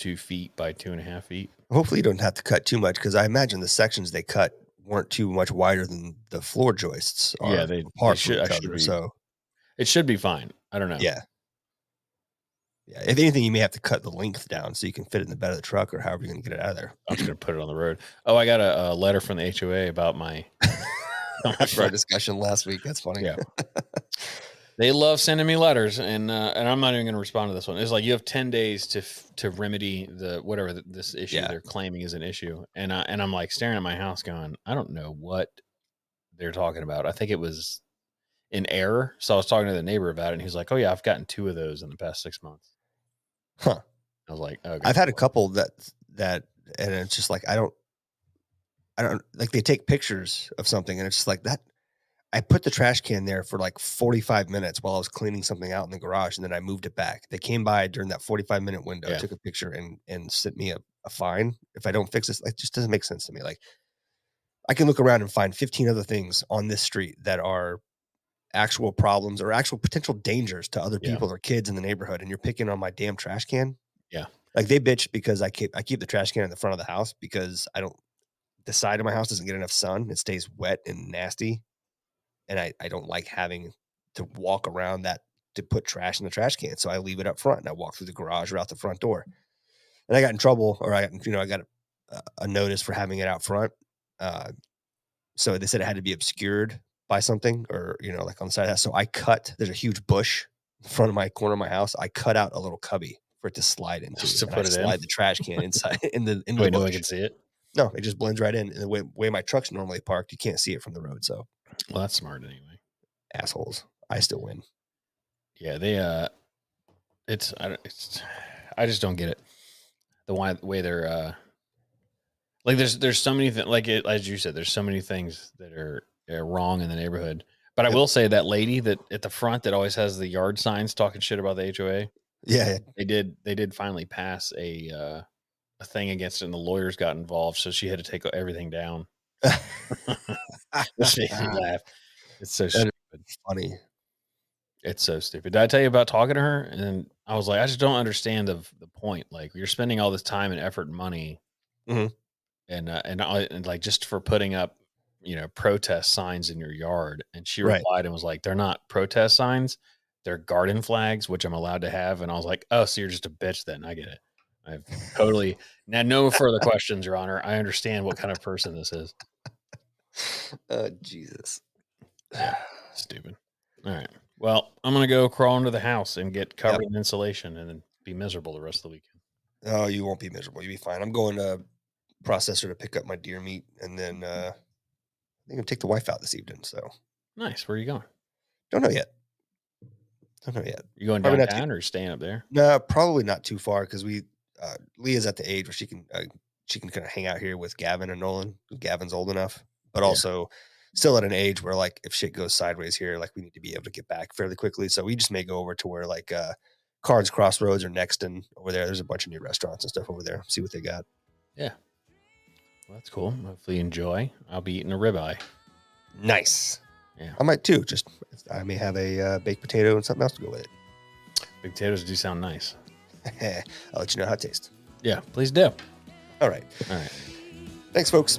[SPEAKER 3] two feet by two and a half feet.
[SPEAKER 2] Hopefully, you don't have to cut too much because I imagine the sections they cut weren't too much wider than the floor joists. Are
[SPEAKER 3] Yeah, they- they should-
[SPEAKER 2] each
[SPEAKER 3] should
[SPEAKER 2] other.
[SPEAKER 3] be-
[SPEAKER 2] So
[SPEAKER 3] It should be fine. I don't know.
[SPEAKER 2] yeah, yeah. If anything, you may have to cut the length down so you can fit it in the bed of the truck or however you're going to get it out of there.
[SPEAKER 3] I'm just going to put it on the road. Oh, I got a, a letter from the HOA about my.
[SPEAKER 2] After our discussion last week, that's funny.
[SPEAKER 3] Yeah. They love sending me letters, and uh, and I'm not even going to respond to this one. It's like you have ten days to f- to remedy the whatever th- this issue
[SPEAKER 2] Yeah.
[SPEAKER 3] they're claiming is an issue, and I, and I'm like staring at my house, going, I don't know what they're talking about. I think it was in error. So I was talking to the neighbor about it, and he's like, Oh yeah, I've gotten two of those in the past six months.
[SPEAKER 2] Huh.
[SPEAKER 3] I was like, Okay.
[SPEAKER 2] I've had a couple that that, and it's just like I don't, I don't like they take pictures of something, and it's just like that. I put the trash can there for like 45 minutes while I was cleaning something out in the garage, and then I moved it back. They came by during that 45 minute window,
[SPEAKER 3] Yeah.
[SPEAKER 2] took a picture, and and sent me a, a fine if I don't fix this. Like, it just doesn't make sense to me. Like, I can look around and find 15 other things on this street that are actual problems or actual potential dangers to other
[SPEAKER 3] Yeah.
[SPEAKER 2] people or kids in the neighborhood, and you're picking on my damn trash can.
[SPEAKER 3] Yeah.
[SPEAKER 2] Like they bitch because I keep I keep the trash can in the front of the house because I don't the side of my house doesn't get enough sun. It stays wet and nasty. And I, I don't like having to walk around that to put trash in the trash can. So I leave it up front and I walk through the garage or out the front door. And I got in trouble or I you know, I got a, a notice for having it out front. Uh, so they said it had to be obscured by something or, you know, like on the side of that. So I cut, there's a huge bush in front of my corner of my house. I cut out a little cubby for it to slide into.
[SPEAKER 3] Just to put it in?
[SPEAKER 2] the trash can inside in the in the
[SPEAKER 3] Wait, no one can see it.
[SPEAKER 2] No, it just blends right in. And the way, way my truck's normally parked, you can't see it from the road. So
[SPEAKER 3] Well, that's smart anyway.
[SPEAKER 2] assholes. I still win.
[SPEAKER 3] Yeah, they uh it's I don't it's I just don't get it. The why way they're uh like there's there's so many things like it as you said, there's so many things that are, are wrong in the neighborhood. But I will say that lady that at the front that always has the yard signs talking shit about the HOA,
[SPEAKER 2] Yeah.
[SPEAKER 3] they did they did finally pass a uh a thing against it and the lawyers got involved, so she had to take everything down. This made me laugh. It's so stupid.
[SPEAKER 2] Funny.
[SPEAKER 3] It's so stupid. Did I tell you about talking to her? And I was like, I just don't understand the the point. Like you're spending all this time and effort and money,
[SPEAKER 2] Mhm.
[SPEAKER 3] and uh, and I- and like just for putting up, you know, protest signs in your yard. And she
[SPEAKER 2] Right.
[SPEAKER 3] replied and was like, they're not protest signs, they're garden flags, which I'm allowed to have. And I was like, oh, so you're just a bitch then? I get it. I've totally now no further questions, Your Honor. I understand what kind of person this is.
[SPEAKER 2] oh Jesus.
[SPEAKER 3] Stupid. All right. Well, I'm gonna go crawl into the house and get covered in insulation, and then be miserable the rest of the weekend.
[SPEAKER 2] Oh, you won't be miserable. You'll be fine. I'm going to processor to pick up my deer meat, and then uh, I think I'm take the wife out this evening. So
[SPEAKER 3] Nice. Where are you going?
[SPEAKER 2] don't know yet. Don't know yet.
[SPEAKER 3] You going
[SPEAKER 2] Probably not too-
[SPEAKER 3] downtown or staying up there?
[SPEAKER 2] No, probably not too far because we uh, Leah's at the age where she can uh, she can kind of hang out here with Gavin and Nolan. Gavin's old enough, but
[SPEAKER 3] Yeah.
[SPEAKER 2] also still at an age where like if shit goes sideways here, like we need to be able to get back fairly quickly. So we just may go over to where like uh, Carnes Crossroads or Nexton over there. There's a bunch of new restaurants and stuff over there. See what they got.
[SPEAKER 3] Yeah, well, that's cool. Hopefully you enjoy. I'll be eating a ribeye.
[SPEAKER 2] Nice.
[SPEAKER 3] Yeah.
[SPEAKER 2] I might too. Just I may have a uh, baked potato and something else to go with it.
[SPEAKER 3] Big potatoes do sound nice.
[SPEAKER 2] I'll let you know how it tastes.
[SPEAKER 3] Yeah, please do.
[SPEAKER 2] All right.
[SPEAKER 3] All right.
[SPEAKER 2] Thanks, folks.